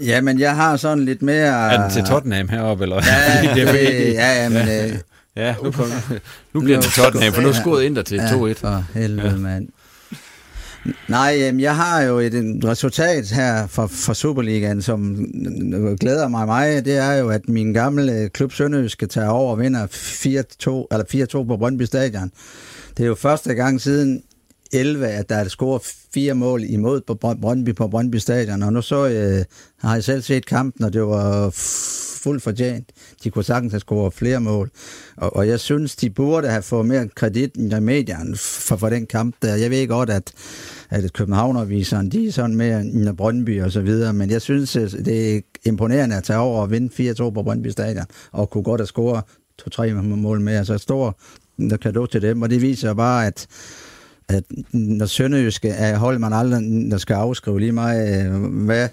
S4: Ja, men jeg har sådan lidt mere...
S1: Er den til Tottenham heroppe, eller?
S4: Ja, [laughs] det, det, ja, ja, men...
S1: Ja, øh, ja nu, kom, nu bliver det til Tottenham, for nu skåret ind der til 2-1. Ja,
S4: for helvede, ja. mand. Nej, jeg har jo et, et resultat her for, for Superligaen, som glæder mig meget. Det er jo, at min gamle øh, klub Sønderjysk skal tage over og vinder 4-2, eller 4-2 på Brøndby Stadion. Det er jo første gang siden 11, at der er scoret fire mål imod på Brøndby på Brøndby Stadion. Og nu så jeg, har jeg selv set kampen, og det var fuldt fortjent. De kunne sagtens have scoret flere mål. Og, og jeg synes, de burde have fået mere kredit i medierne for, for den kamp der. Jeg ved godt, at, at Københavnerviseren, de er sådan mere end Brøndby og så videre, men jeg synes, øh, det er imponerende at tage over og vinde 4-2 på Brøndby Stadion, og kunne godt have scoret to-tre mål mere. Så stor kado til dem, og det viser bare, at at når Sønderjyske er hold, man aldrig der skal afskrive lige meget, øh, hvad,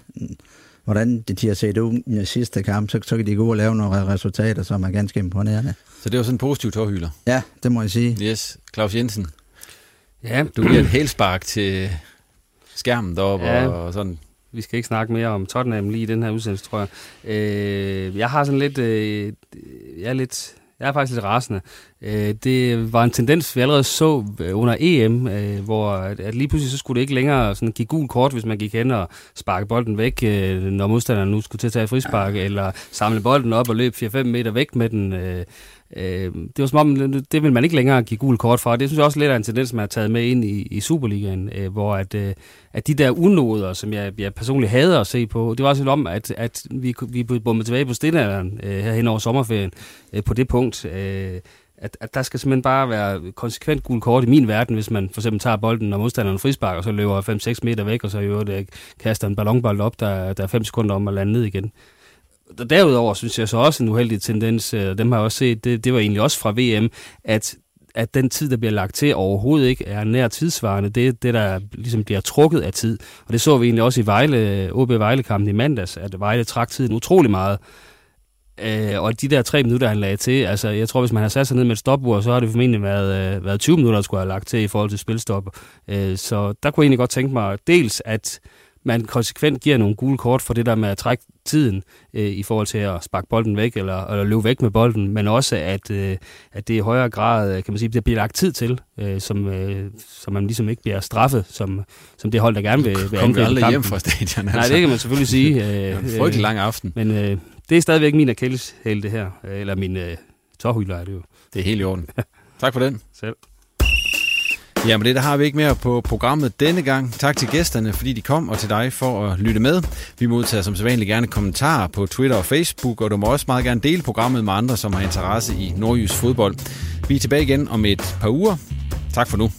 S4: hvordan de har set ud i sidste kamp, så, så kan de gå og lave nogle resultater, som er ganske imponerende.
S1: Så det var sådan en positiv tårhylder?
S4: Ja, det må jeg sige.
S1: Yes, Claus Jensen.
S5: Ja.
S1: Du giver et helspark til skærmen deroppe ja. og sådan.
S5: Vi skal ikke snakke mere om Tottenham lige i den her udsendelse, tror jeg. Øh, jeg har sådan lidt, øh, jeg er lidt jeg er faktisk lidt rasende. Øh, det var en tendens, vi allerede så øh, under EM, øh, hvor at lige pludselig så skulle det ikke længere sådan give gul kort, hvis man gik hen og sparke bolden væk, når modstanderen nu skulle til at tage frispark, eller samle bolden op og løbe 4-5 meter væk med den øh, det var som om, det vil man ikke længere give gul kort for. Det synes jeg også lidt er en tendens, man har taget med ind i, i Superligaen, øh, hvor at, øh, at de der unoder, som jeg, jeg personligt hader at se på, det var også lidt om, at, at vi, vi blev bombet tilbage på stillalderen øh, her hen over sommerferien på det punkt. at, at der skal simpelthen bare være konsekvent gul kort i min verden, hvis man for eksempel tager bolden når modstanderen frisparker, og så løber 5-6 meter væk, og så i øvrigt kaster en ballonbold op, der, der er 5 sekunder om at lande ned igen. Derudover synes jeg så også en uheldig tendens, øh, og dem har jeg også set, det, det var egentlig også fra VM, at at den tid, der bliver lagt til, overhovedet ikke er nær tidsvarende. Det er det, der ligesom bliver trukket af tid. Og det så vi egentlig også i Vejle, øh, OB Vejle-kampen i mandags, at Vejle trak tiden utrolig meget. Øh, og de der tre minutter, han lagde til, altså jeg tror, hvis man har sat sig ned med et stopur, så har det formentlig været, øh, været 20 minutter, der skulle have lagt til i forhold til spilstop. Øh, så der kunne jeg egentlig godt tænke mig dels, at man konsekvent giver nogle gule kort for det der med at trække tiden øh, i forhold til at sparke bolden væk eller, eller løbe væk med bolden, men også at, øh, at det i højere grad, øh, kan man sige, det bliver lagt tid til, øh, som, øh, som man ligesom ikke bliver straffet, som, som det hold, der gerne vil, vil
S1: angribe aldrig kampen. hjem fra stadion. Altså.
S5: Nej, det kan man selvfølgelig sige. [laughs] Øh,
S1: en frygtelig lang aften.
S5: Men øh, det er stadigvæk min akilleshæl, det her. Eller min øh, tårhylder er det jo.
S1: Det er helt i orden. tak for den.
S5: Selv.
S1: Jamen det der har vi ikke mere på programmet denne gang. Tak til gæsterne, fordi de kom, og til dig for at lytte med. Vi modtager som sædvanligt gerne kommentarer på Twitter og Facebook, og du må også meget gerne dele programmet med andre, som har interesse i nordjysk fodbold. Vi er tilbage igen om et par uger. Tak for nu.